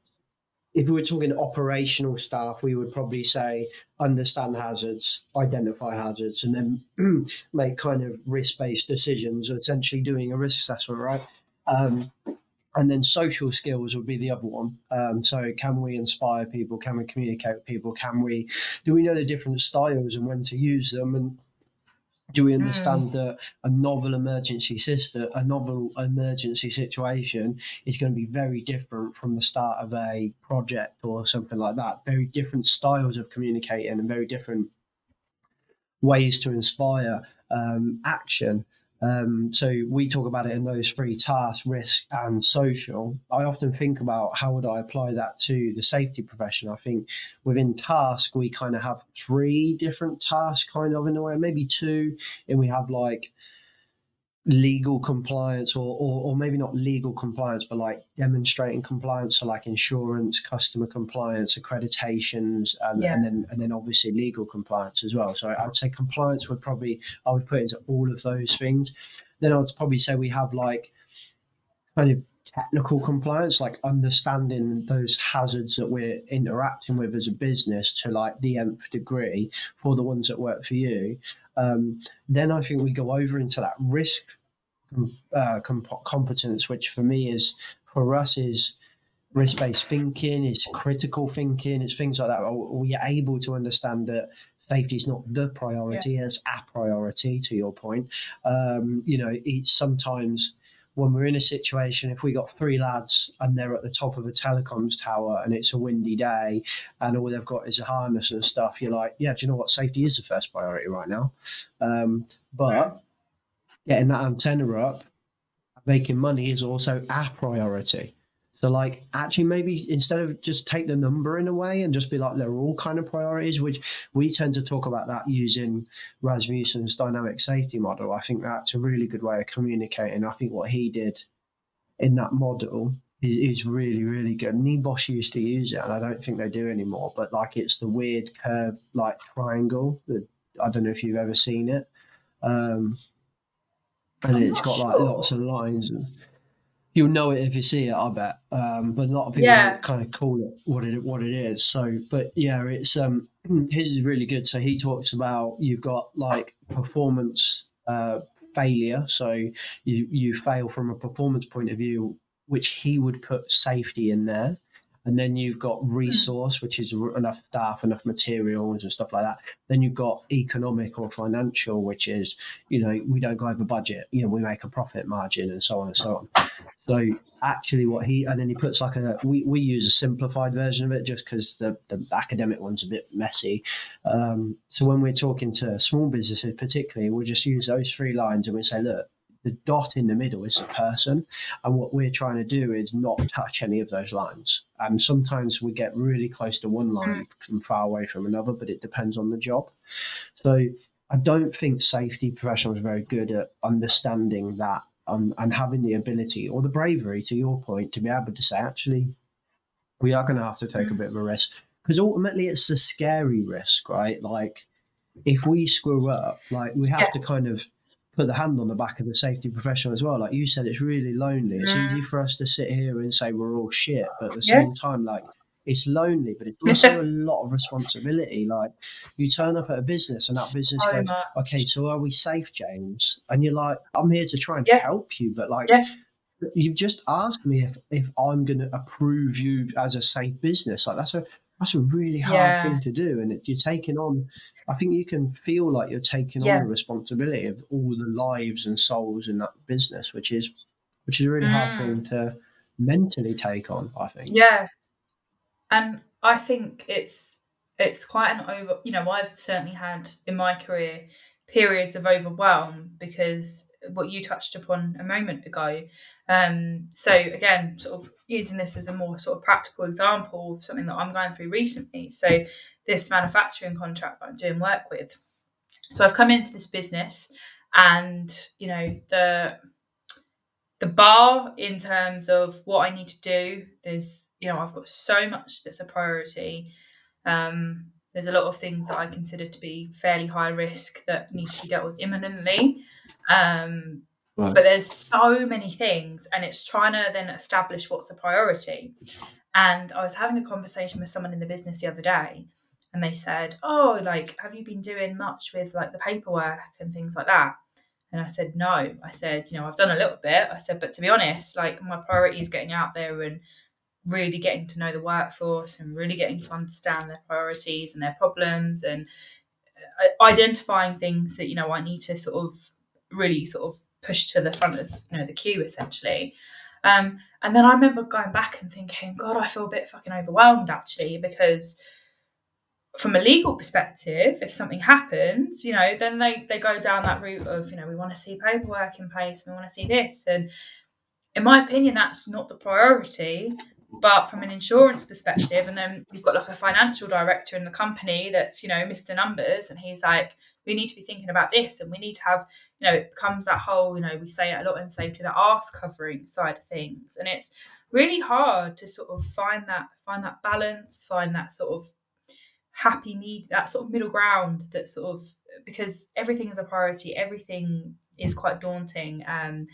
Speaker 3: if we were talking operational staff, we would probably say understand hazards, identify hazards, and then make kind of risk based decisions, essentially doing a risk assessment, right? Um, and then social skills would be the other one. Um, so, can we inspire people? Can we communicate with people? Can we do we know the different styles and when to use them? And do we understand mm. that a novel emergency system, a novel emergency situation is going to be very different from the start of a project or something like that? Very different styles of communicating and very different ways to inspire um, action. Um, so we talk about it in those three tasks, risk and social. I often think about how would I apply that to the safety profession. I think within task we kind of have three different tasks, kind of in a way, maybe two, and we have like legal compliance or, or, or maybe not legal compliance but like demonstrating compliance so like insurance customer compliance accreditations and, yeah. and then and then obviously legal compliance as well so i'd say compliance would probably i would put into all of those things then i would probably say we have like kind of technical compliance like understanding those hazards that we're interacting with as a business to like the nth degree for the ones that work for you um, then I think we go over into that risk uh, comp- competence, which for me is for us is risk based thinking, it's critical thinking, it's things like that. Are we able to understand that safety is not the priority, yeah. it's a priority? To your point, um, you know, it's sometimes when we're in a situation, if we got three lads and they're at the top of a telecoms tower and it's a windy day and all they've got is a harness and stuff, you're like, yeah, do you know what? Safety is the first priority right now. Um, but getting that antenna up, making money is also our priority. So, like, actually, maybe instead of just take the number in a way and just be like, they're all kind of priorities, which we tend to talk about that using Rasmussen's dynamic safety model. I think that's a really good way of communicating. I think what he did in that model is, is really really good. NEBOSH used to use it, and I don't think they do anymore. But like it's the weird curve like triangle. That, I don't know if you've ever seen it. Um, and
Speaker 2: I'm
Speaker 3: it's got like lots of lines. And you'll know it if you see it, I bet. Um, but a lot of people
Speaker 2: Yeah.
Speaker 3: kind of call it what it what it is. So, but yeah, it's um his is really good. So he talks about you've got like performance uh, failure. So you you fail from a performance point of view, which he would put safety in there. And then you've got resource, which is enough staff, enough materials, and stuff like that. Then you've got economic or financial, which is you know we don't go over budget. You know we make a profit margin and so on and so on. So actually, what he and then he puts like a we, we use a simplified version of it just because the the academic one's a bit messy. Um, so when we're talking to small businesses, particularly, we'll just use those three lines and we say, look, the dot in the middle is the person, and what we're trying to do is not touch any of those lines. And sometimes we get really close to one line mm. and far away from another, but it depends on the job. So I don't think safety professionals are very good at understanding that um, and having the ability or the bravery, to your point, to be able to say, actually, we are going to have to take a mm. bit of a risk because ultimately it's a scary risk, right? Like if we screw up, like we have to kind of put the hand on the back of the safety professional as well. Like you said, it's really lonely. It's
Speaker 2: Mm.
Speaker 3: easy for us to sit here and say we're all shit, but at the
Speaker 2: Yeah.
Speaker 3: same time, like it's lonely, but it's also a lot of responsibility. Like you turn up at a business and that business
Speaker 2: So
Speaker 3: goes,
Speaker 2: much.
Speaker 3: okay, so are we safe, James? And you're like, I'm here to try and
Speaker 2: Yeah.
Speaker 3: help you, but like,
Speaker 2: Yeah.
Speaker 3: you've just asked me if, if I'm going to approve you as a safe business. Like that's a that's a really hard
Speaker 2: Yeah.
Speaker 3: thing to do, and it, you're taking on. I think you can feel like you're taking
Speaker 2: Yeah.
Speaker 3: on the responsibility of all the lives and souls in that business, which is which is a really hard
Speaker 2: Mm.
Speaker 3: thing to mentally take on. I think.
Speaker 2: Yeah, and I think it's it's quite an over. You know, I've certainly had in my career periods of overwhelm because what you touched upon a moment ago. Um, so again, sort of using this as a more sort of practical example of something that I'm going through recently. So this manufacturing contract that I'm doing work with. So I've come into this business, and you know the the bar in terms of what I need to do. There's, you know, I've got so much that's a priority. Um, there's a lot of things that I consider to be fairly high risk that need to be dealt with imminently. Um,
Speaker 3: Right.
Speaker 2: but there's so many things, and it's trying to then establish what's a priority. And I was having a conversation with someone in the business the other day, and they said, "Oh, like, have you been doing much with like the paperwork and things like that?" And I said, no. I said, you know, I've done a little bit. I said, but to be honest, like my priority is getting out there and really getting to know the workforce and really getting to understand their priorities and their problems and uh, identifying things that, you know, I need to sort of really sort of push to the front of, you know, the queue essentially. Um, and then I remember going back and thinking, God, I feel a bit fucking overwhelmed actually because from a legal perspective, if something happens, you know, then they, they go down that route of, you know, we want to see paperwork in place, we want to see this. And in my opinion, that's not the priority. But from an insurance perspective, and then you've got like a financial director in the company that's, you know, the numbers and he's like, we need to be thinking about this and we need to have, you know, it becomes that whole, you know, we say it a lot in safety, the arse covering side of things. And it's really hard to sort of find that find that balance, find that sort of happy need that sort of middle ground that sort of because everything is a priority everything is quite daunting um,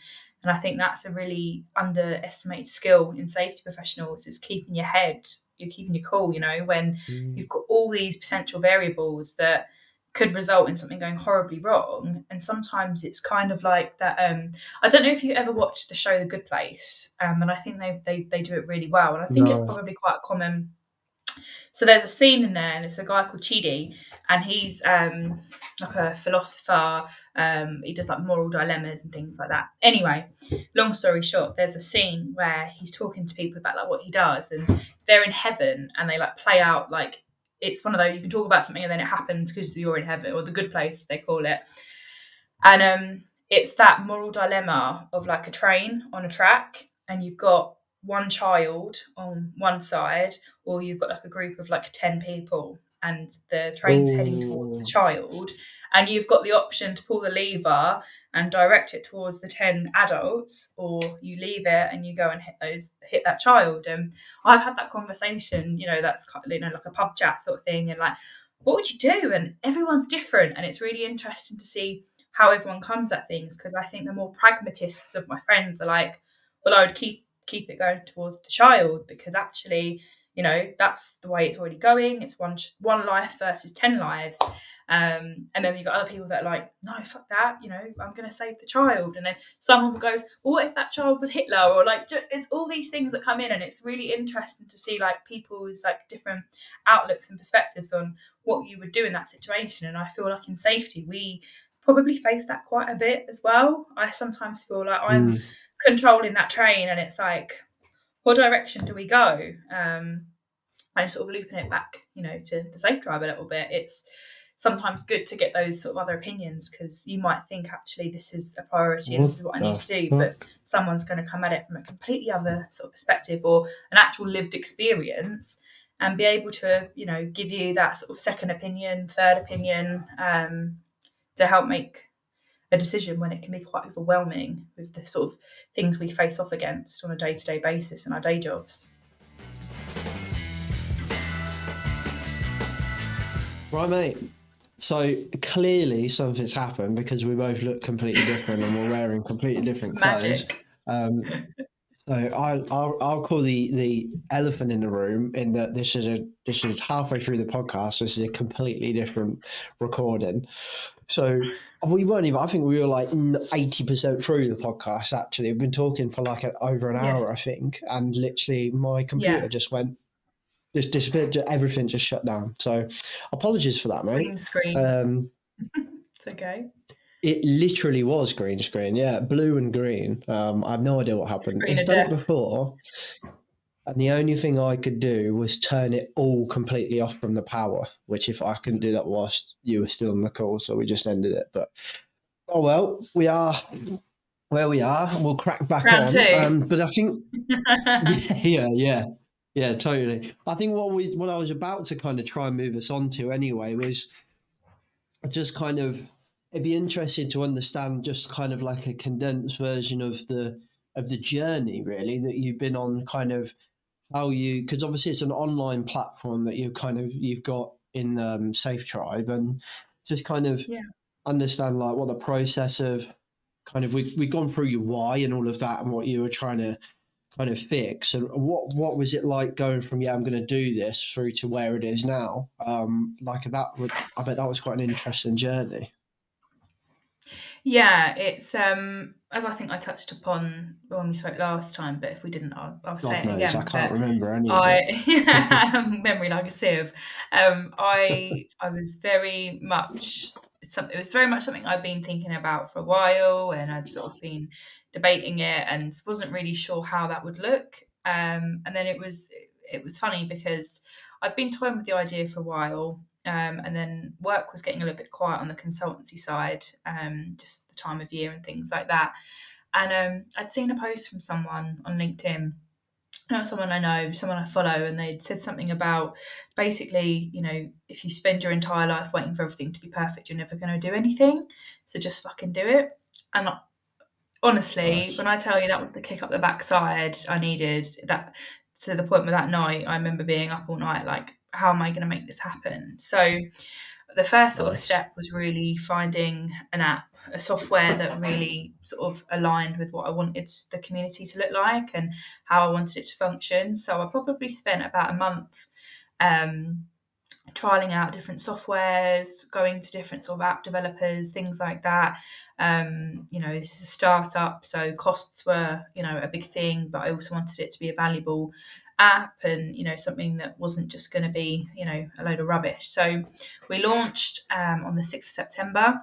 Speaker 2: and i think that's a really underestimated skill in safety professionals is keeping your head you're keeping your cool you know when
Speaker 3: Mm.
Speaker 2: you've got all these potential variables that could result in something going horribly wrong and sometimes it's kind of like that um i don't know if you ever watched the show the good place um and i think they they, they do it really well and i think it's probably quite common so there's a scene in there, and it's a guy called Chidi, and he's um, like a philosopher. Um, he does like moral dilemmas and things like that. Anyway, long story short, there's a scene where he's talking to people about like what he does, and they're in heaven, and they like play out like it's one of those you can talk about something and then it happens because you're in heaven or the good place they call it, and um, it's that moral dilemma of like a train on a track, and you've got one child on one side or you've got like a group of like 10 people and the train's heading towards the child, and you've got the option to pull the lever and direct it towards the 10 adults or you leave it and you go and hit those hit that child. And i've had that conversation you know that's kind of, you know like a pub chat sort of thing and like what would you do? And everyone's different and it's really interesting to see how everyone comes at things because i think the more pragmatists of my friends are like well i would keep keep it going towards the child because actually you know that's the way it's already going. It's one one life versus 10 lives. Um, and then you've got other people that are like no fuck that you know i'm going to save the child. And then someone goes well what if that child was hitler? Or like it's all these things that come in and it's really interesting to see like people's like different outlooks and perspectives on what you would do in that situation. And i feel like in safety we probably face that quite a bit as well. I sometimes feel like i'm
Speaker 3: Mm.
Speaker 2: Controlling that train and it's like what direction do we go? Um and sort of looping it back you know to the Safe Tribe a little bit. It's sometimes good to get those sort of other opinions because you might think actually this is a priority and this is what i need to do but someone's going to come at it from a completely other sort of perspective or an actual lived experience and be able to you know give you that sort of second opinion third opinion um, to help make a decision when it can be quite overwhelming with the sort of things we face off against on a day-to-day basis in our day jobs
Speaker 3: Right, mate. So clearly something's happened because we both look completely different and we're wearing completely different clothes. Um, so I, I'll I'll call the the elephant in the room in that this is a this is halfway through the podcast. This is a completely different recording. So we weren't even. I think we were like eighty percent through the podcast. Actually, we've been talking for like a, over an hour, I think, and literally my computer
Speaker 2: Yeah.
Speaker 3: just went. Just disappeared. Everything just shut down. So, apologies for that, mate.
Speaker 2: green screen
Speaker 3: Um,
Speaker 2: it's okay
Speaker 3: it literally was green screen, yeah, blue and green. Um, I have no idea what happened. It's done it before, and the only thing I could do was turn it all completely off from the power. Which, if I couldn't do that whilst you were still on the call, so we just ended it. But oh well, we are where we are. We'll crack back
Speaker 2: Round
Speaker 3: on. Um, but I think yeah, yeah, yeah, totally. I think what we what I was about to kind of try and move us on to anyway was just kind of it'd be interesting to understand just kind of like a condensed version of the of the journey really that you've been on kind of how you because obviously it's an online platform that you kind of you've got in um, safe tribe and just kind of
Speaker 2: Yeah.
Speaker 3: understand like what the process of kind of we, we've gone through your why and all of that and what you were trying to kind of fix. And what what was it like going from yeah i'm going to do this through to where it is now? Um like that would i bet that was quite an interesting journey
Speaker 2: Yeah, it's um as I think I touched upon when we spoke last time, but if we didn't, I'll, I'll say it
Speaker 3: knows
Speaker 2: again.
Speaker 3: i can't
Speaker 2: but
Speaker 3: remember any
Speaker 2: I memory like a sieve. Um, I I was very much some, it was very much something I'd been thinking about for a while, and I'd sort of been debating it, and wasn't really sure how that would look. Um, and then it was it was funny because I'd been toying with the idea for a while, um, and then work was getting a little bit quiet on the consultancy side, um, just the time of year and things like that. And um, I'd seen a post from someone on LinkedIn not someone I know, someone I follow, and they'd said something about basically, you know, if you spend your entire life waiting for everything to be perfect, you're never going to do anything. So just fucking do it. And I- honestly,
Speaker 3: Nice.
Speaker 2: when I tell you that was the kick up the backside I needed, that to the point where that night I remember being up all night, like, how am I going to make this happen? So the first sort of step was really finding an app, a software that really sort of aligned with what I wanted the community to look like and how I wanted it to function. So I probably spent about a month um, trialing out different softwares, going to different sort of app developers, things like that. Um, you know, this is a startup, so costs were, you know, a big thing, but I also wanted it to be a valuable app and, you know, something that wasn't just going to be, you know, a load of rubbish. So we launched um, on the 6th of September.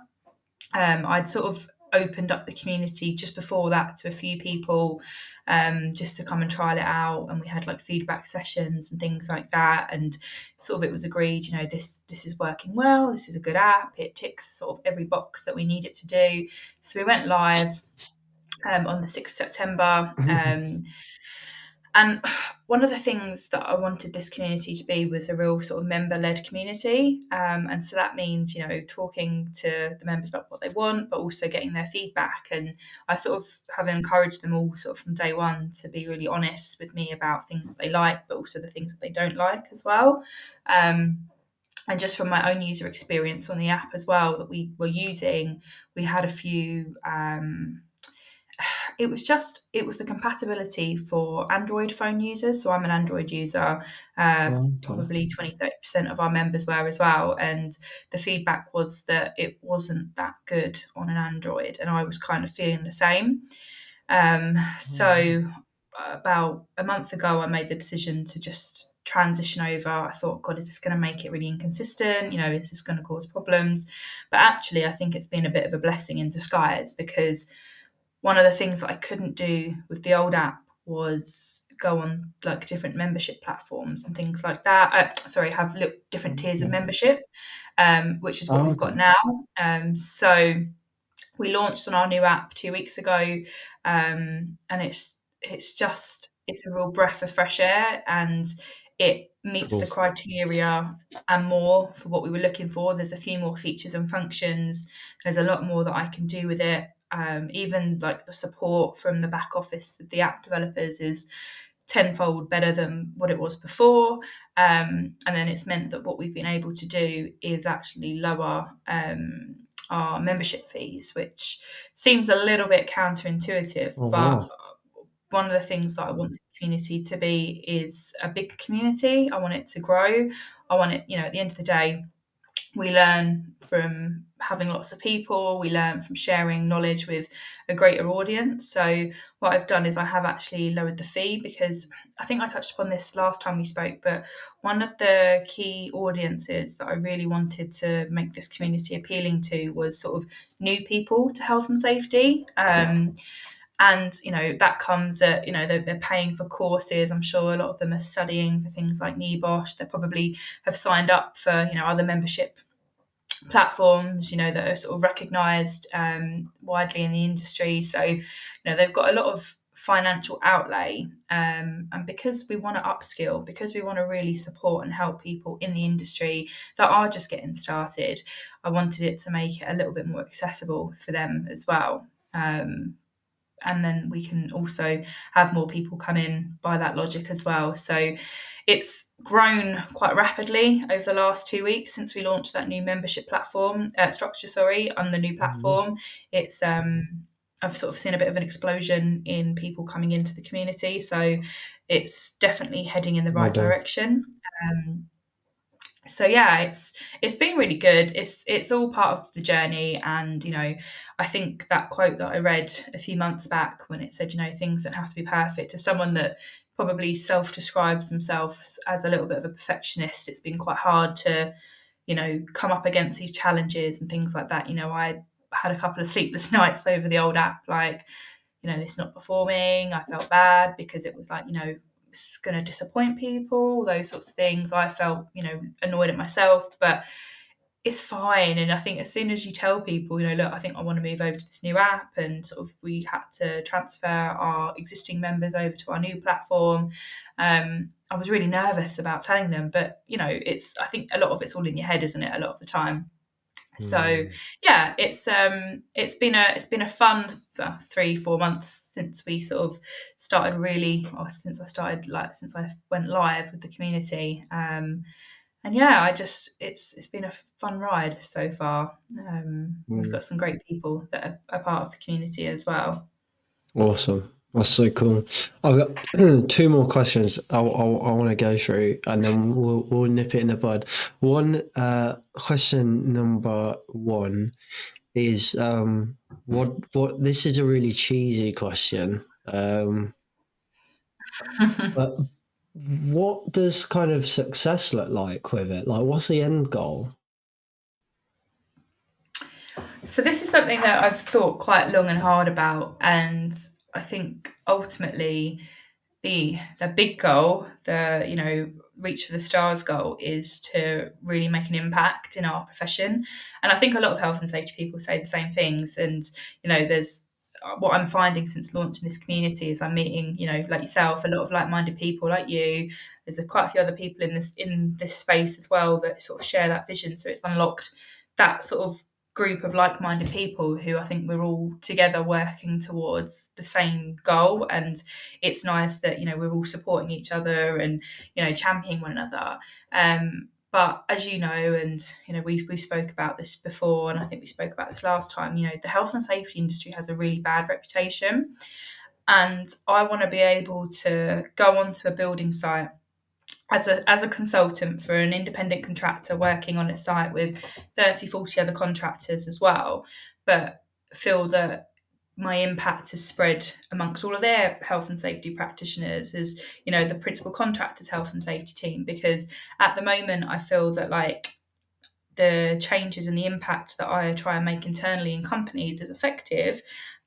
Speaker 2: Um, I'd sort of opened up the community just before that to a few people um, just to come and trial it out. And we had like feedback sessions and things like that. And sort of it was agreed you know this this is working well. This is a good app. It ticks sort of every box that we need it to do. So we went live um, on the 6th of september um, and one of the things that I wanted this community to be was a real sort of member led community. Um, and so that means, you know, talking to the members about what they want, but also getting their feedback. And I sort of have encouraged them all sort of from day one to be really honest with me about things that they like, but also the things that they don't like as well. Um, and just from my own user experience on the app as well that we were using, we had a few. Um, it was just it was the compatibility for android phone users. So i'm an android user uh, okay. probably 20 30% of our members were as well. And the feedback was that it wasn't that good on an android and i was kind of feeling the same. Um, so mm. about a month ago i made the decision to just transition over. I thought god is this going to make it really inconsistent? You know is this going to cause problems? But actually i think it's been a bit of a blessing in disguise because one of the things that I couldn't do with the old app was go on like different membership platforms and things like that. Uh, sorry, have look, different tiers of membership, um, which is what oh, we've got now. Um, so we launched on our new app two weeks ago, um, and it's it's just it's a real breath of fresh air and it meets cool. the criteria and more for what we were looking for. There's a few more features and functions. There's a lot more that I can do with it um, even like the support from the back office with the app developers is tenfold better than what it was before. Um, and then it's meant that what we've been able to do is actually lower um, our membership fees, which seems a little bit counterintuitive, oh, but wow. one of the things that I want this community to be is a big community. I want it to grow. I want it, you know, at the end of the day, we learn from having lots of people we learn from sharing knowledge with a greater audience. So what i've done is i have actually lowered the fee because i think i touched upon this last time we spoke but one of the key audiences that i really wanted to make this community appealing to was sort of new people to health and safety. Um, and you know that comes at you know they're, they're paying for courses. I'm sure a lot of them are studying for things like NEBOSH they probably have signed up for you know other membership platforms you know that are sort of recognized um, widely in the industry. So you know they've got a lot of financial outlay um, and because we want to upskill because we want to really support and help people in the industry that are just getting started i wanted it to make it a little bit more accessible for them as well. Um, and then we can also have more people come in by that logic as well. So it's grown quite rapidly over the last two weeks since we launched that new membership platform uh, structure. Sorry, on the new mm-hmm. platform, it's um, I've sort of seen a bit of an explosion in people coming into the community. So it's definitely heading in the right direction. Um, so yeah it's it's been really good. It's it's all part of the journey. And you know i think that quote that i read a few months back when it said you know things don't have to be perfect to someone that probably self describes themselves as a little bit of a perfectionist. It's been quite hard to you know come up against these challenges and things like that. You know i had a couple of sleepless nights over the old app like you know it's not performing. I felt bad because it was like you know going to disappoint people, those sorts of things. I felt, you know, annoyed at myself, but it's fine. And I think as soon as you tell people, you know, look, I think I want to move over to this new app, and sort of we had to transfer our existing members over to our new platform. Um, I was really nervous about telling them, but you know, it's I think a lot of it's all in your head, isn't it? A lot of the time. So mm. yeah, it's um it's been a it's been a fun th- three four months since we sort of started really or since I started like since I went live with the community. Um, and yeah, I just it's it's been a fun ride so far. Um, mm. We've got some great people that are, are part of the community as well.
Speaker 3: Awesome. That's so cool. I've got two more questions I, I, I want to go through, and then we'll, we'll nip it in the bud. One uh, question number one is um, what what this is a really cheesy question, um, but what does kind of success look like with it? Like, what's the end goal?
Speaker 2: So this is something that I've thought quite long and hard about, and I think ultimately the the big goal, the you know reach for the stars goal, is to really make an impact in our profession. And I think a lot of health and safety people say the same things. And you know, there's uh, what I'm finding since launching this community is I'm meeting, you know, like yourself, a lot of like-minded people like you. There's a, quite a few other people in this in this space as well that sort of share that vision. So it's unlocked that sort of group of like-minded people who I think we're all together working towards the same goal. And it's nice that you know we're all supporting each other and you know championing one another. Um, but as you know, and you know, we've we spoke about this before, and I think we spoke about this last time. You know, the health and safety industry has a really bad reputation, and I want to be able to go onto a building site as a as a consultant for an independent contractor working on a site with 30 40 other contractors as well but feel that my impact is spread amongst all of their health and safety practitioners as you know the principal contractors health and safety team because at the moment i feel that like the changes and the impact that i try and make internally in companies is effective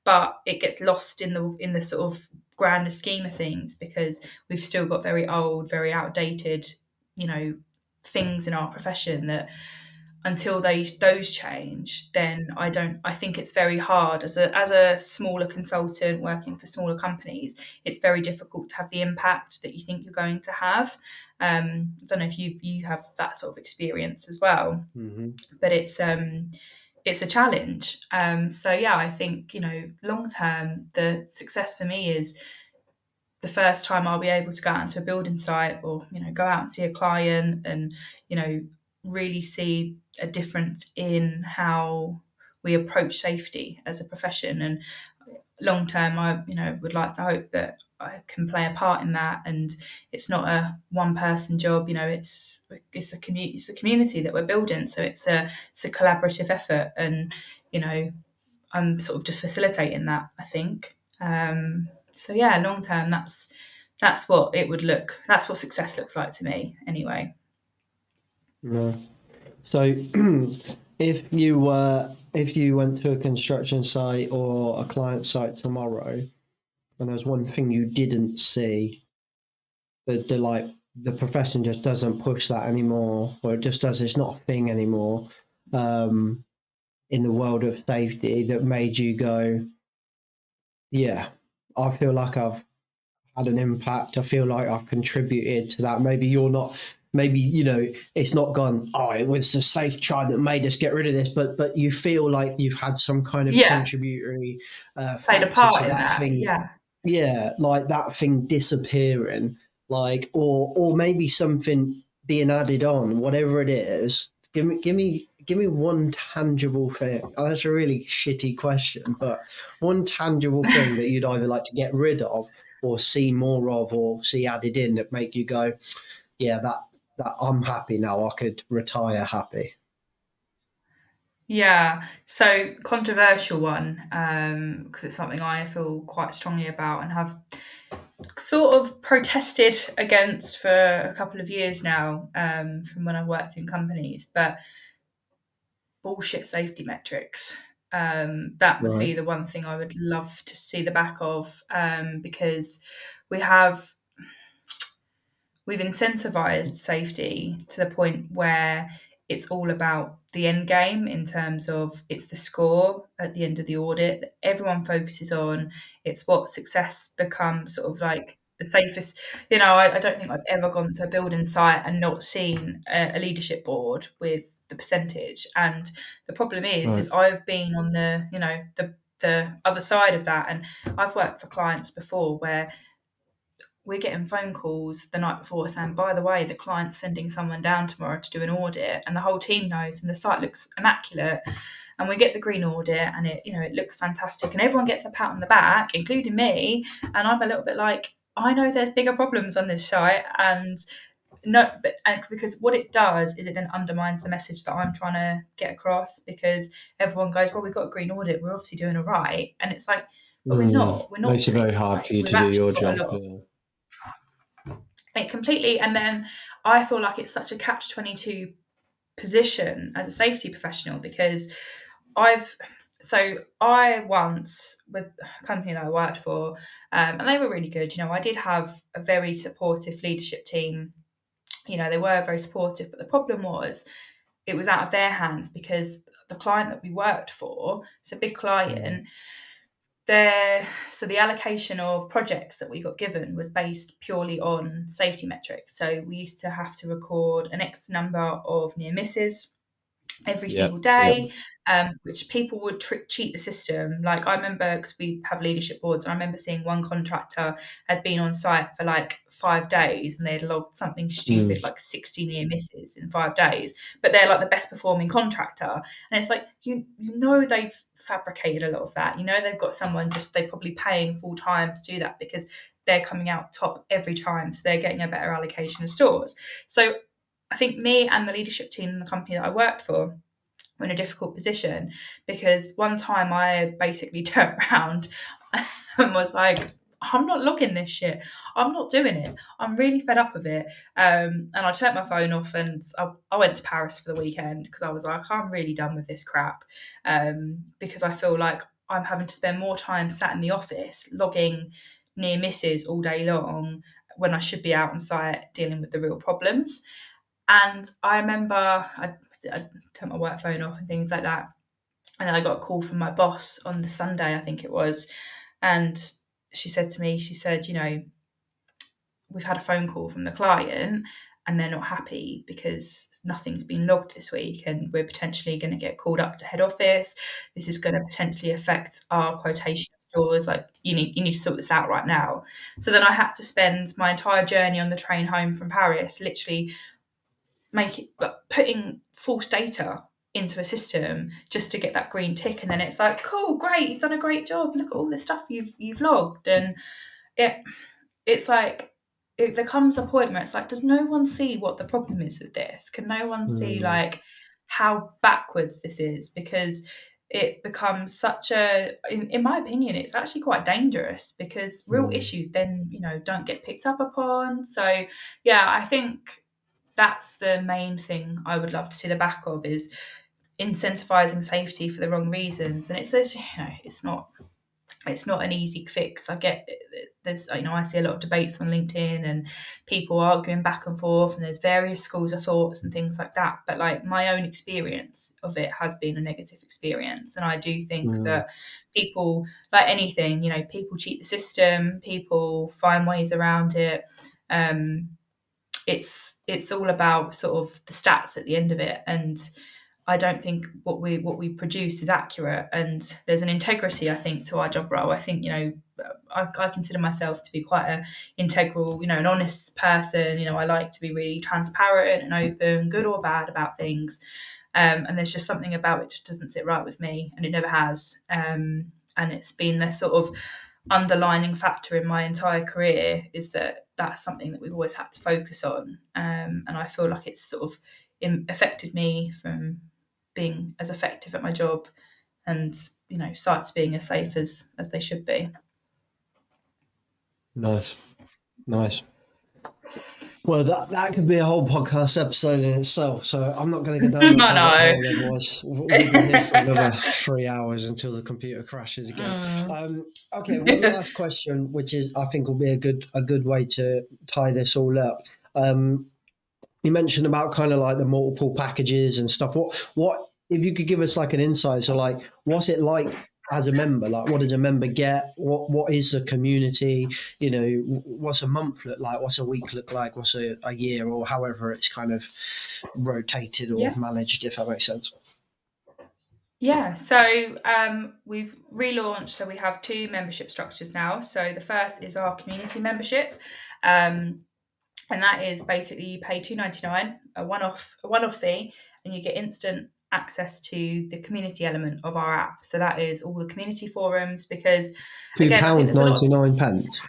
Speaker 2: but it gets lost in the in the sort of grander scheme of things because we've still got very old very outdated you know things in our profession that until those those change, then I don't. I think it's very hard as a as a smaller consultant working for smaller companies. It's very difficult to have the impact that you think you're going to have. Um, I don't know if you you have that sort of experience as well,
Speaker 3: mm-hmm.
Speaker 2: but it's um, it's a challenge. Um, so yeah, I think you know long term the success for me is the first time I'll be able to go out into a building site or you know go out and see a client and you know really see a difference in how we approach safety as a profession and long term i you know would like to hope that can play a part in that and it's not a one person job you know it's it's a community it's a community that we're building so it's a it's a collaborative effort and you know i'm sort of just facilitating that i think um so yeah long term that's that's what it would look that's what success looks like to me anyway
Speaker 3: no. So, if you were if you went to a construction site or a client site tomorrow, and there's one thing you didn't see, the the like the profession just doesn't push that anymore, or it just does. It's not a thing anymore. Um, in the world of safety, that made you go, yeah, I feel like I've had an impact. I feel like I've contributed to that. Maybe you're not maybe you know it's not gone oh it was the Safe Tribe that made us get rid of this but but you feel like you've had some kind of yeah. contributory uh
Speaker 2: played a part in that, that thing yeah
Speaker 3: yeah like that thing disappearing like or or maybe something being added on whatever it is give me give me give me one tangible thing oh, that's a really shitty question but one tangible thing that you'd either like to get rid of or see more of or see added in that make you go yeah that that I'm happy now. I could retire happy.
Speaker 2: Yeah, so controversial one because um, it's something I feel quite strongly about and have sort of protested against for a couple of years now um, from when I worked in companies. But bullshit safety metrics. Um, that would right. be the one thing I would love to see the back of um, because we have we've incentivized safety to the point where it's all about the end game in terms of it's the score at the end of the audit that everyone focuses on. It's what success becomes sort of like the safest. You know, I, I don't think I've ever gone to a building site and not seen a, a leadership board with the percentage. And the problem is, right. is I've been on the, you know, the the other side of that. And I've worked for clients before where we're getting phone calls the night before saying, by the way, the client's sending someone down tomorrow to do an audit, and the whole team knows, and the site looks immaculate. And we get the green audit, and it, you know, it looks fantastic, and everyone gets a pat on the back, including me. And I'm a little bit like, I know there's bigger problems on this site, and no, but and because what it does is it then undermines the message that I'm trying to get across. Because everyone goes, well, we've got a green audit, we're obviously doing all right, and it's like, but we're mm, not. We're not.
Speaker 4: Makes it very hard for you to do your job. Yeah
Speaker 2: it completely and then i feel like it's such a catch 22 position as a safety professional because i've so i once with a company that i worked for um, and they were really good you know i did have a very supportive leadership team. You know they were very supportive but the problem was it was out of their hands because the client that we worked for it's a big client there so the allocation of projects that we got given was based purely on safety metrics. So we used to have to record an x number of near misses every yep, single day, yep. um, which people would cheat the system. Like I remember, because we have leadership boards, and I remember seeing one contractor had been on site for like five days and they'd logged something stupid mm. like 60 near misses in five days, but they're like the best performing contractor. And it's like, you, you know, they've fabricated a lot of that. You know, they've got someone just, they're probably paying full time to do that because they're coming out top every time. So they're getting a better allocation of stores. So I think me and the leadership team in the company that I worked for were in a difficult position because one time I basically turned around and was like, I'm not logging this shit. I'm not doing it. I'm really fed up of it. Um, and I turned my phone off and I, I went to Paris for the weekend because I was like, I'm really done with this crap. Um, because I feel like I'm having to spend more time sat in the office logging near misses all day long when I should be out on site dealing with the real problems. And I remember I, I took my work phone off and things like that. And then I got a call from my boss on the Sunday, I think it was. And she said to me, she said, you know, we've had a phone call from the client and they're not happy because nothing's been logged this week and we're potentially going to get called up to head office. This is going to potentially affect our quotation stores. Like you need you need to sort this out right now. So then I had to spend my entire journey on the train home from Paris literally making putting false data into a system just to get that green tick and then it's like cool great you've done a great job. Look at all the stuff you've you've logged. And it it's like it, there comes a point where it's like does no one see what the problem is with this? Can no one mm. see like how backwards this is? Because it becomes such a in, in my opinion it's actually quite dangerous because real mm. issues then you know don't get picked up upon. So yeah i think that's the main thing I would love to see the back of is incentivizing safety for the wrong reasons. And it's you know, it's not it's not an easy fix. I get there's you know I see a lot of debates on LinkedIn and people arguing back and forth, and there's various schools of thoughts and things like that. But like my own experience of it has been a negative experience, and I do think mm. that people like anything, you know, people cheat the system, people find ways around it. Um, it's it's all about sort of the stats at the end of it. And I don't think what we what we produce is accurate. And there's an integrity I think to our job role. I think you know I, I consider myself to be quite a integral you know an honest person. You know I like to be really transparent and open good or bad about things. Um, and there's just something about it just doesn't sit right with me and it never has. Um, and it's been the sort of underlining factor in my entire career is that that's something that we've always had to focus on. Um, and I feel like it's sort of affected me from being as effective at my job and, you know, sites being as safe as, as they should be.
Speaker 3: Nice. Nice. Well, that, that could be a whole podcast episode in itself. So I'm not going to go down that
Speaker 2: no.
Speaker 3: otherwise we'll be here for another three hours until the computer crashes again. Mm. Um, okay, one last question, which is I think will be a good a good way to tie this all up. Um, you mentioned about kind of like the multiple packages and stuff. What what if you could give us like an insight? So like, what's it like as a member? Like, what does a member get? What What is a community? You know, what's a month look like? What's a week look like? What's a, a year or however it's kind of rotated or yeah. managed, if that makes sense.
Speaker 2: Yeah, so um, we've relaunched. So we have two membership structures now. So the first is our community membership, um, and that is basically you pay two ninety nine, a one off a one off fee, and you get instant access to the community element of our app. So that is all the community forums because
Speaker 3: two pound ninety nine pence.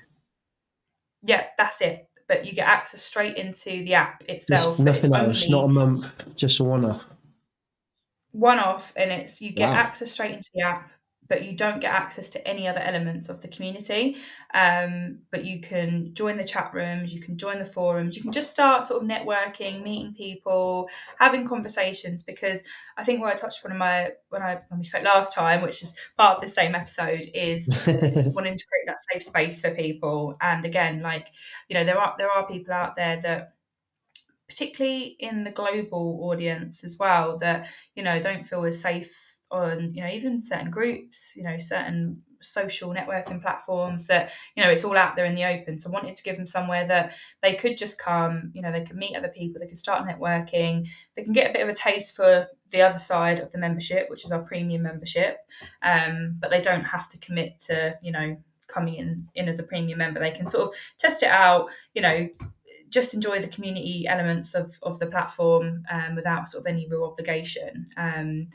Speaker 2: Yeah, that's it. But you get access straight into the app itself.
Speaker 3: nothing else, not a month, just a one off.
Speaker 2: One off, and it's you get wow. access straight into the app but you don't get access to any other elements of the community. Um, but you can join the chat rooms, you can join the forums, you can just start sort of networking, meeting people, having conversations. Because I think what I touched on in my when I when we spoke last time, which is part of the same episode, is wanting to create that safe space for people. And again, like you know, there are there are people out there that particularly in the global audience as well that you know don't feel as safe on you know even certain groups you know certain social networking platforms that you know it's all out there in the open. So I wanted to give them somewhere that they could just come you know they could meet other people they could start networking they can get a bit of a taste for the other side of the membership which is our premium membership. Um, but they don't have to commit to you know coming in in as a premium member. They can sort of test it out you know just enjoy the community elements of, of the platform um, without sort of any real obligation. Um,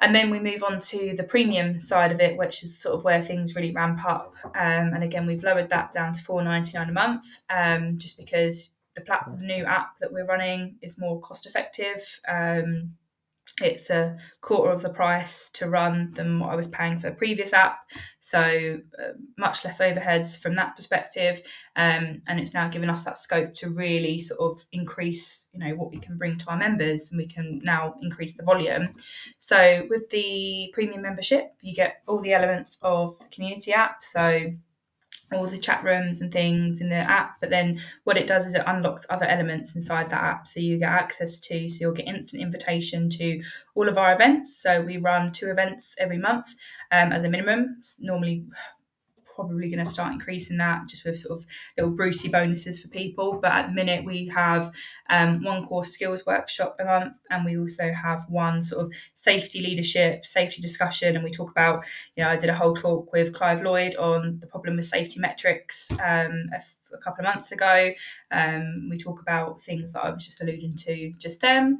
Speaker 2: and then we move on to the premium side of it, which is sort of where things really ramp up. Um, and again, we've lowered that down to four ninety nine a month, um, just because the, plat- new app that we're running is more cost effective. Um, it's a quarter of the price to run than what I was paying for the previous app. So uh, much less overheads from that perspective, um, and it's now given us that scope to really sort of increase, you know, what we can bring to our members, and we can now increase the volume. So with the premium membership, you get all the elements of the community app. So all the chat rooms and things in the app but then what it does is it unlocks other elements inside that app. So you get access to so you'll get instant invitation to all of our events. So we run two events every month um, as a minimum. Normally probably going to start increasing that just with sort of little Brucey bonuses for people. But at the minute, we have um, one core skills workshop a month, and we also have one sort of safety leadership, safety discussion. And we talk about, you know, I did a whole talk with Clive Lloyd on the problem with safety metrics um, a, couple of months ago. Um, we talk about things that I was just alluding to just then.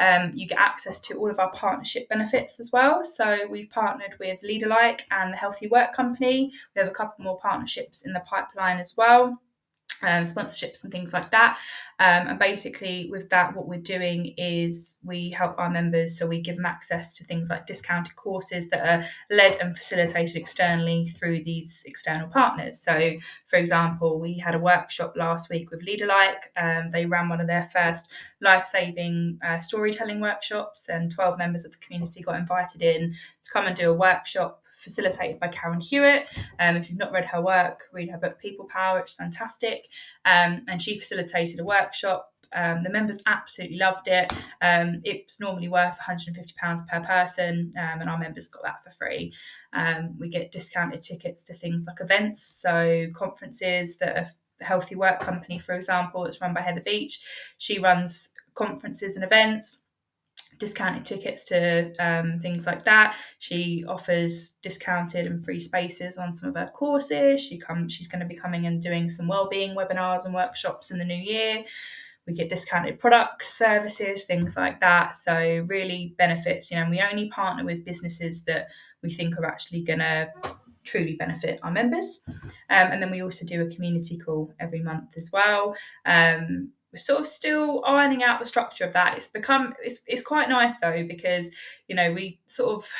Speaker 2: Um, you get access to all of our partnership benefits as well. So we've partnered with Leaderlike and the Healthy Work Company. We have a couple more partnerships in the pipeline as well um, sponsorships and things like that. Um, and basically, with that, what we're doing is we help our members, so we give them access to things like discounted courses that are led and facilitated externally through these external partners. So, for example, we had a workshop last week with Leaderlike. Um, they ran one of their first life saving uh, storytelling workshops, and 12 members of the community got invited in to come and do a workshop facilitated by Karen Hewitt. Um, if you've not read her work, read her book People Power, it's fantastic. Um, and she facilitated a workshop um, the members absolutely loved it. Um, it's normally worth £150 per person, um, and our members got that for free. Um, we get discounted tickets to things like events, so conferences that are Healthy Work Company, for example, that's run by Heather Beach. She runs conferences and events discounted tickets to um, things like that. She offers discounted and free spaces on some of her courses. She comes, she's going to be coming and doing some wellbeing webinars and workshops in the new year. We get discounted products, services, things like that. So really benefits. You know, we only partner with businesses that we think are actually going to truly benefit our members. Um, and then we also do a community call every month as well. Um, we're sort of still ironing out the structure of that. It's become it's it's quite nice though because you know we sort of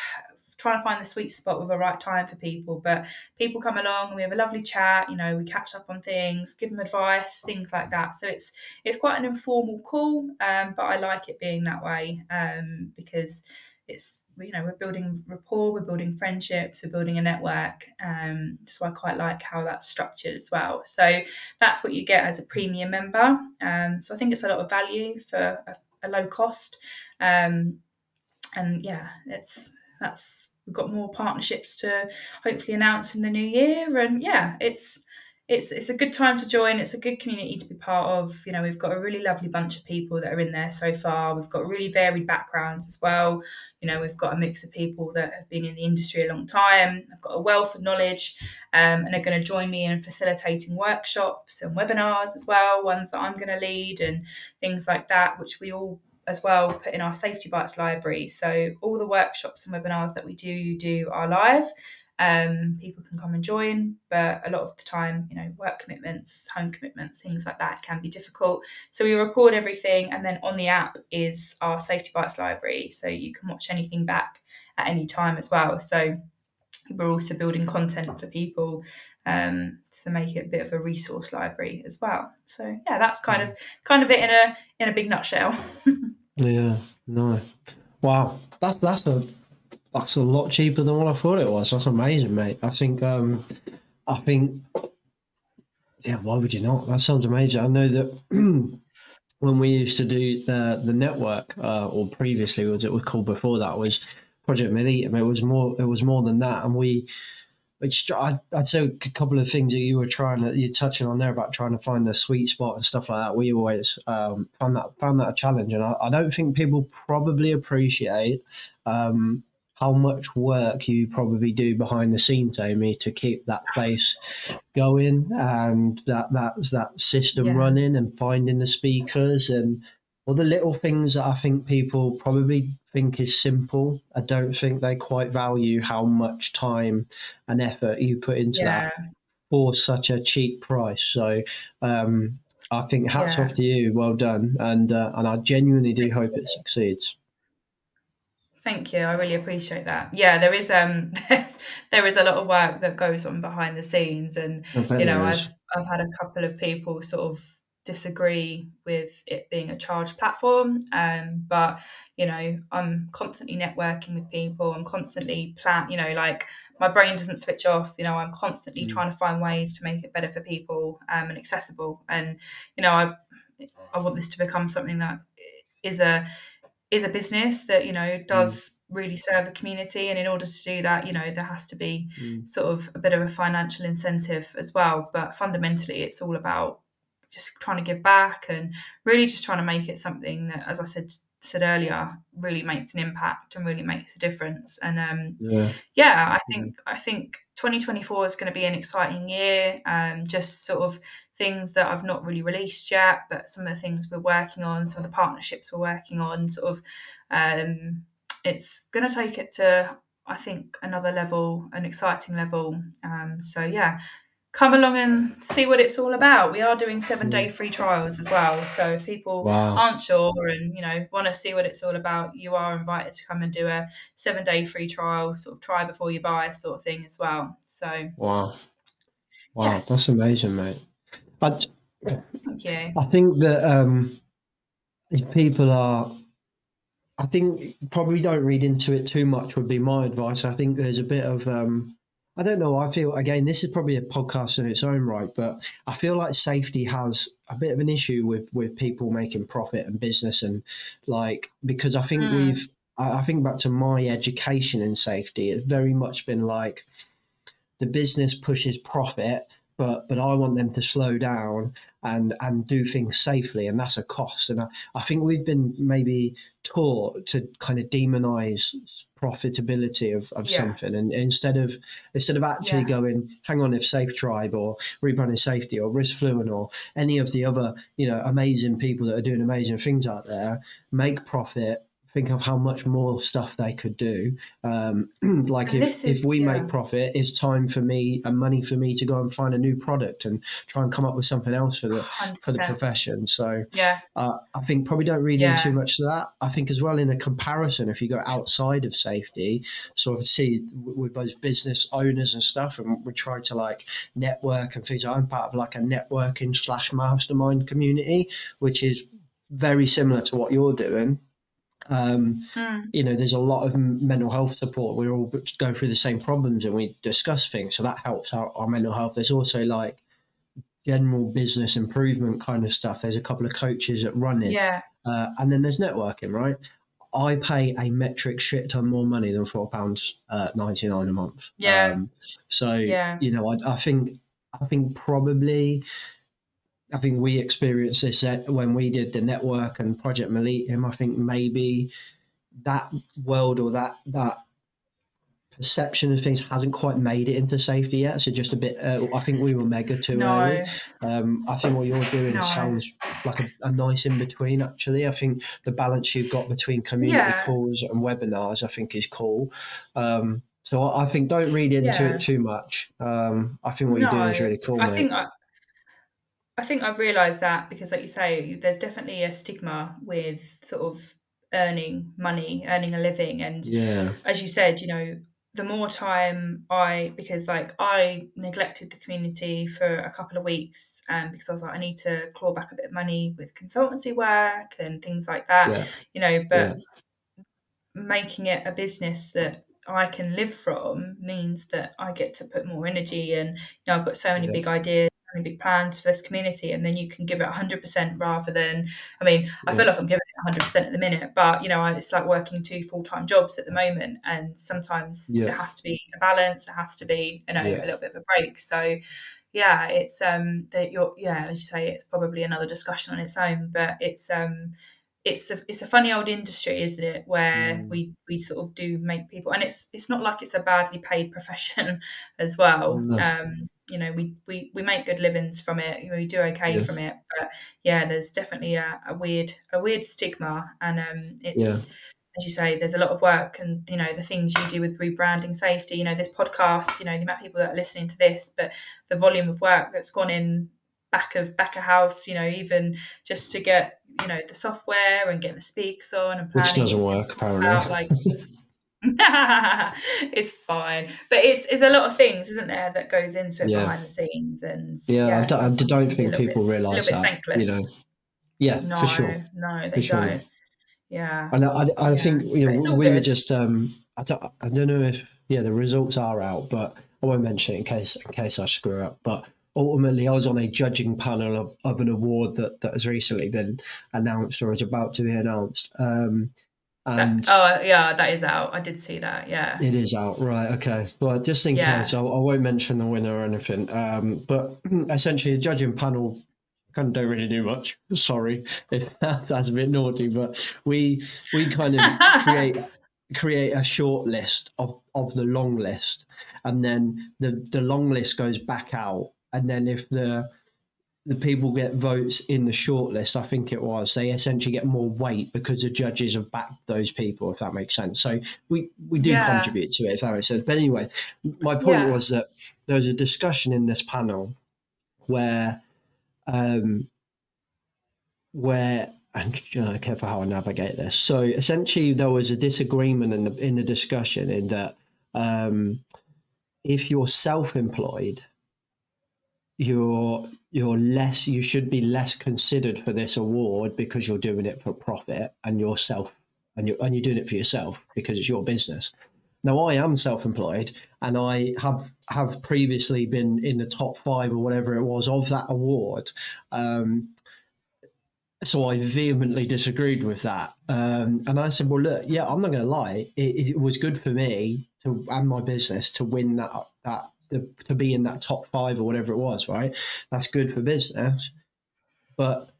Speaker 2: trying to find the sweet spot with the right time for people. But people come along, and we have a lovely chat. You know, we catch up on things, give them advice, things like that. So it's it's quite an informal call, um, but I like it being that way um, because it's you know we're building rapport we're building friendships we're building a network um, so i quite like how that's structured as well. So that's what you get as a premium member. Um, so i think it's a lot of value for a, a low cost. Um, and yeah it's that's we've got more partnerships to hopefully announce in the new year. And yeah it's it's it's a good time to join. It's a good community to be part of. You know, we've got a really lovely bunch of people that are in there so far. We've got really varied backgrounds as well. You know, we've got a mix of people that have been in the industry a long time. I've got a wealth of knowledge, um, and are going to join me in facilitating workshops and webinars as well. Ones that I'm going to lead and things like that, which we all as well put in our safety bites library so all the workshops and webinars that we do do are live um, people can come and join, but a lot of the time, you know, work commitments, home commitments, things like that can be difficult. So we record everything, and then on the app is our Safety Bites library, so you can watch anything back at any time as well. So we're also building content for people um, to make it a bit of a resource library as well. So yeah, that's kind of kind of it in a in a big nutshell.
Speaker 3: yeah, no, wow, that's that's a that's a lot cheaper than what I thought it was. That's amazing, mate. I think, um, I think, yeah. Why would you not? That sounds amazing. I know that when we used to do the the network, uh, or previously, was it was called before that was Project Militum. It was more. It was more than that, and we which I, would say a couple of things that you were trying to you're touching on there about trying to find the sweet spot and stuff like that. We always um, found that found that a challenge, and I, I don't think people probably appreciate um, how much work you probably do behind the scenes, Amy, to keep that place going and that that's that system yeah. running and finding the speakers and all the little things that I think people probably think is simple. I don't think they quite value how much time and effort you put into yeah. that for such a cheap price. So um, I think hats yeah. off to you. Well done, and uh, and I genuinely do hope it succeeds.
Speaker 2: Thank you. I really appreciate that. Yeah, there is um there is a lot of work that goes on behind the scenes and you know, I've I've had a couple of people sort of disagree with it being a charged platform. Um, but you know, I'm constantly networking with people. I'm constantly plan. You know, like my brain doesn't switch off. You know, I'm constantly mm. trying to find ways to make it better for people um, and accessible. And you know, I I want this to become something that is a is a business that you know does mm. really serve a community and in order to do that you know there has to be mm. sort of a bit of a financial incentive as well but fundamentally it's all about just trying to give back and really just trying to make it something that as i said said earlier really makes an impact and really makes a difference and um yeah, yeah i think i think 2024 is going to be an exciting year um just sort of things that i've not really released yet but some of the things we're working on some of the partnerships we're working on sort of um it's going to take it to i think another level an exciting level. Um so yeah come along and see what it's all about. We are doing seven day mm. free trials as well. So if people wow. aren't sure and you know want to see what it's all about, you are invited to come and do a seven day free trial, sort of try before you buy sort of thing as well. So
Speaker 3: wow, wow, yes. that's amazing, mate. I,
Speaker 2: Thank you.
Speaker 3: I think that um, if people are. I think probably don't read into it too much would be my advice. I think there's a bit of um, I don't know. I feel again, this is probably a podcast in its own right, but I feel like safety has a bit of an issue with with people making profit and business and like because I think mm. we've I, I think back to my education in safety. It's very much been like the business pushes profit but but I want them to slow down and and do things safely, and that's a cost. And I, I think we've been maybe taught to kind of demonize profitability of, of yeah. something, and instead of instead of actually yeah. going, hang on, if Safe Tribe or Rebranding Safety or Riskfluent or any of the other you know amazing people that are doing amazing things out there make profit think of how much more stuff they could do. Um, like if, if we yeah. make profit, it's time for me and money for me to go and find a new product and try and come up with something else for the 100%. for the profession. So
Speaker 2: yeah,
Speaker 3: uh, I think probably don't read yeah. in too much to that. I think as well in a comparison, if you go outside of safety, sort of see with both business owners and stuff, and we try to like network and things. I'm part of like a networking slash mastermind community, which is very similar to what you're doing um, mm. You know, there's a lot of mental health support. We're all going through the same problems and we discuss things, so that helps our, our mental health. There's also like general business improvement kind of stuff. There's a couple of coaches that run it,
Speaker 2: yeah,
Speaker 3: uh, and then there's networking, right? I pay a metric shit ton more money than four pounds uh, ninety nine a month.
Speaker 2: Yeah. Um,
Speaker 3: so
Speaker 2: yeah.
Speaker 3: you know, I, I think I think probably I think we experienced this when we did the network and Project Millennium. I think maybe that world or that that perception of things hasn't quite made it into safety yet. So just a bit. Uh, I think we were mega too no. early. Um, I think what you're doing no. sounds like a, a, nice in between. Actually, I think the balance you've got between community yeah. calls and webinars, I think, is cool. Um, so I, I, think don't read into yeah. it too much. Um, I think what no, you're doing is really cool.
Speaker 2: I
Speaker 3: mate.
Speaker 2: think I, I think I've realised that because, like you say, there's definitely a stigma with sort of earning money, earning a living, and
Speaker 3: yeah,
Speaker 2: as you said, you know, the more time I because like I neglected the community for a couple of weeks, um, because I was like, I need to claw back a bit of money with consultancy work and things like that, yeah. you know, but yeah. making it a business that I can live from means that I get to put more energy and you know I've got so many yeah. big ideas big plans for this community, and then you can give it 100% rather than, I mean, I feel like I'm giving it 100% at the minute, but you know, it's like working two full time jobs at the moment, and sometimes
Speaker 3: Yeah.
Speaker 2: there has to be a balance, there has to be, you know,
Speaker 3: Yeah.
Speaker 2: a little bit of a break. So, yeah, it's um that you're yeah, as you say, it's probably another discussion on its own, but it's um it's a it's a funny old industry, isn't it? Where
Speaker 3: Mm.
Speaker 2: we we sort of do make people, and it's it's not like it's a badly paid profession as well.
Speaker 3: No.
Speaker 2: Um, you know, we we we make good livings from it. You know, we do okay
Speaker 3: Yeah.
Speaker 2: from it, but yeah, there's definitely a, a weird a weird stigma, and um, it's.
Speaker 3: Yeah.
Speaker 2: As you say, there's a lot of work, and you know the things you do with rebranding safety. You know this podcast. You know the amount of people that are listening to this, but the volume of work that's gone in back of back of house. You know, even just to get you know the software and get the speaks on and planning
Speaker 3: Which doesn't work apparently.
Speaker 2: out like it's fine but it's it's a lot of things isn't there that goes into it
Speaker 3: Yeah.
Speaker 2: behind the scenes and
Speaker 3: yeah, I don't, I don't
Speaker 2: a
Speaker 3: think people
Speaker 2: bit-
Speaker 3: realise
Speaker 2: a little
Speaker 3: that.
Speaker 2: thankless
Speaker 3: You know. Yeah,
Speaker 2: no
Speaker 3: for sure.
Speaker 2: no they
Speaker 3: For sure.
Speaker 2: don't yeah
Speaker 3: And I, I, I
Speaker 2: Yeah,
Speaker 3: think you know we were just um I don't I don't know if yeah the results are out, but I won't mention it in case in case I screw up. But ultimately, I was on a judging panel of, of an award that that has recently been announced or is about to be announced. Um,
Speaker 2: That-
Speaker 3: and
Speaker 2: oh yeah that is out i did see that yeah
Speaker 3: it is out, right? Okay. Well, just in
Speaker 2: Yeah.
Speaker 3: case, I, I won't mention the winner or anything. Um, but essentially, the judging panel kind of don't really do much. Sorry if that's a bit naughty, but we we kind of create create a short list of of the long list, and then the the long list goes back out, and then if the the people get votes in the shortlist, I think it was, they essentially get more weight because the judges have backed those people, if that makes sense. So we, we do
Speaker 2: Yeah.
Speaker 3: contribute to it, if that makes sense. But anyway, my point
Speaker 2: Yeah.
Speaker 3: was that there was a discussion in this panel where um where and you know, careful how I navigate this. So essentially there was a disagreement in the in the discussion in that um if you're self-employed you're you're less you should be less considered for this award because you're doing it for profit and yourself and you're and you're doing it for yourself because it's your business. Now i am self-employed and i have have previously been in the top five or whatever it was of that award. Um so I vehemently disagreed with that, um, and I said, "Well, look, yeah, I'm not going to lie. It, it was good for me to and my business to win that that the, to be in that top five or whatever it was. Right? That's good for business, but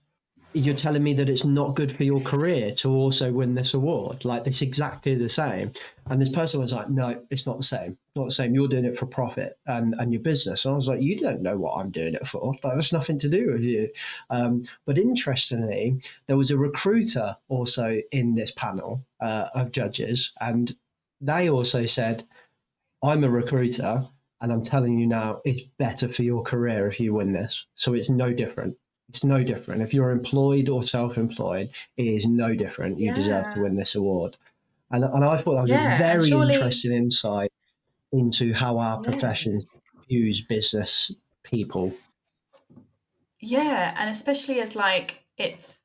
Speaker 3: you're telling me that it's not good for your career to also win this award. Like it's exactly the same. And this person was like, no, it's not the same. Not the same. You're doing it for profit and, and your business. And I was like, you don't know what I'm doing it for. Like, that's nothing to do with you. Um, but interestingly, there was a recruiter also in this panel uh, of judges, and they also said, I'm a recruiter. And I'm telling you now, it's better for your career if you win this. So it's no different. It's no different. If you're employed or self-employed, it is no different. You deserve to win this award. And, and I thought that was
Speaker 2: Yeah,
Speaker 3: a very
Speaker 2: surely-
Speaker 3: interesting insight into how our
Speaker 2: Yeah.
Speaker 3: profession views business people.
Speaker 2: Yeah, and especially as like it's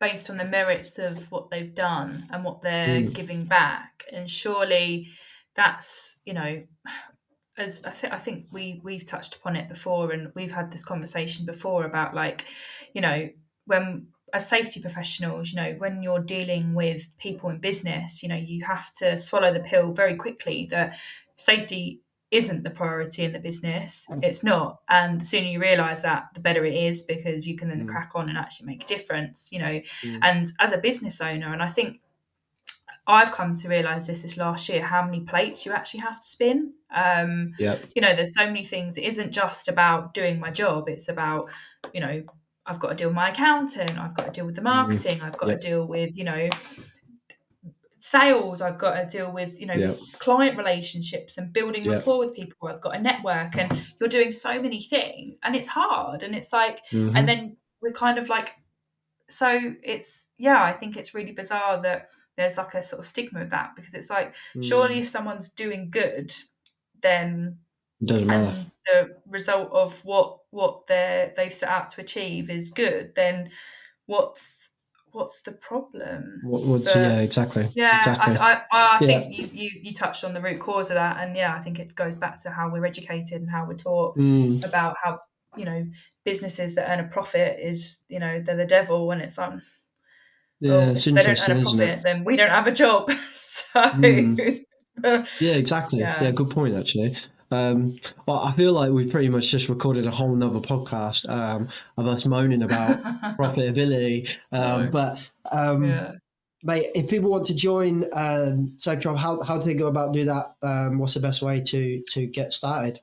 Speaker 2: based on the merits of what they've done and what they're
Speaker 3: Mm.
Speaker 2: giving back, and surely that's you know, as I think I think we we've touched upon it before, and we've had this conversation before about like, you know, when as safety professionals, you know, when you're dealing with people in business, you know, you have to swallow the pill very quickly that safety isn't the priority in the business. It's not. And the sooner you realise that, the better it is because you can then
Speaker 3: Mm.
Speaker 2: crack on and actually make a difference, you know.
Speaker 3: Mm.
Speaker 2: And as a business owner, and I think I've come to realise this this last year, how many plates you actually have to spin. Um,
Speaker 3: Yep.
Speaker 2: you know, there's so many things. It isn't just about doing my job. It's about, you know, I've got to deal with my accountant. I've got to deal with the marketing. I've got
Speaker 3: Yep.
Speaker 2: to deal with, you know, sales. I've got to deal with, you know,
Speaker 3: Yep.
Speaker 2: client relationships and building
Speaker 3: Yep.
Speaker 2: rapport with people. I've got a network, and you're doing so many things, and it's hard. And it's like,
Speaker 3: Mhm.
Speaker 2: and then we're kind of like, so it's yeah. I think it's really bizarre that there's like a sort of stigma of that because it's like surely
Speaker 3: Mm.
Speaker 2: if someone's doing good, then
Speaker 3: doesn't matter.
Speaker 2: the result of what what they they've set out to achieve is good, then what's what's the problem?
Speaker 3: What, what's yeah, exactly.
Speaker 2: Yeah,
Speaker 3: exactly.
Speaker 2: I, I, I
Speaker 3: Yeah.
Speaker 2: think you, you you touched on the root cause of that, and yeah, I think it goes back to how we're educated and how we're taught
Speaker 3: Mm,
Speaker 2: about how you know businesses that earn a profit is you know they're the devil and it's like
Speaker 3: yeah it's
Speaker 2: they don't
Speaker 3: interesting isn't it
Speaker 2: then we don't have a job so
Speaker 3: Mm. yeah exactly
Speaker 2: Yeah.
Speaker 3: yeah. good point actually um well i feel like we've pretty much just recorded a whole nother podcast um of us moaning about profitability um
Speaker 4: Right.
Speaker 3: but um
Speaker 2: yeah.
Speaker 3: Mate, if people want to join um, Safe Tribe, how, how do they go about do that? Um, what's the best way to to get started?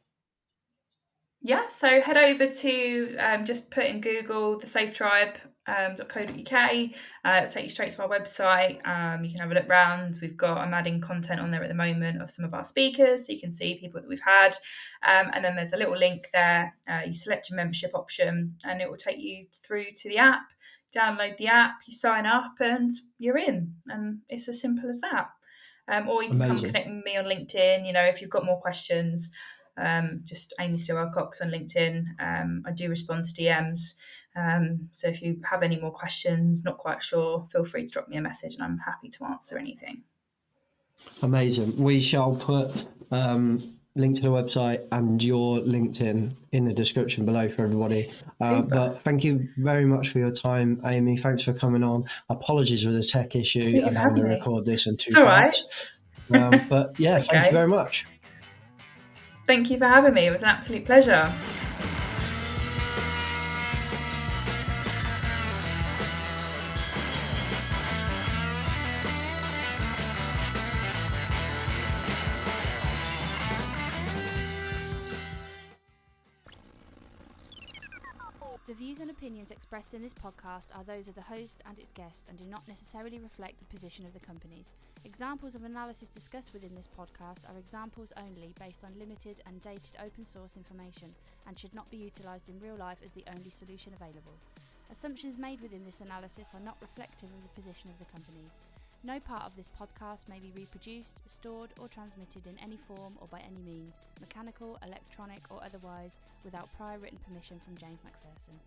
Speaker 2: Yeah, so head over to um, just put in Google the Safe Tribe. Um, .co.uk. Uh, it'll take you straight to our website. Um, you can have a look round. We've got I'm adding content on there at the moment of some of our speakers, so you can see people that we've had. Um, and then there's a little link there. Uh, you select your membership option, and it will take you through to the app. Download the app, you sign up, and you're in. And it's as simple as that. Um, or you can come connect with me on LinkedIn. You know, if you've got more questions, um, just Amy Stillwell Cox on LinkedIn. Um, I do respond to DMs. Um, so if you have any more questions, not quite sure, feel free to drop me a message and I'm happy to answer anything.
Speaker 3: Amazing. We shall put um, link to the website and your LinkedIn in the description below for everybody. Uh, but thank you very much for your time, Amy. Thanks for coming on. Apologies for the tech issue and having to record this in two
Speaker 2: It's all right.
Speaker 3: parts. Um, but yeah, thank you very much.
Speaker 2: Thank you for having me. It was an absolute pleasure.
Speaker 5: Podcast are those of the host and its guest and do not necessarily reflect the position of the companies. Examples of analysis discussed within this podcast are examples only based on limited and dated open source information and should not be utilised in real life as the only solution available. Assumptions made within this analysis are not reflective of the position of the companies. No part of this podcast may be reproduced, stored, or transmitted in any form or by any means, mechanical, electronic, or otherwise, without prior written permission from James MacPherson.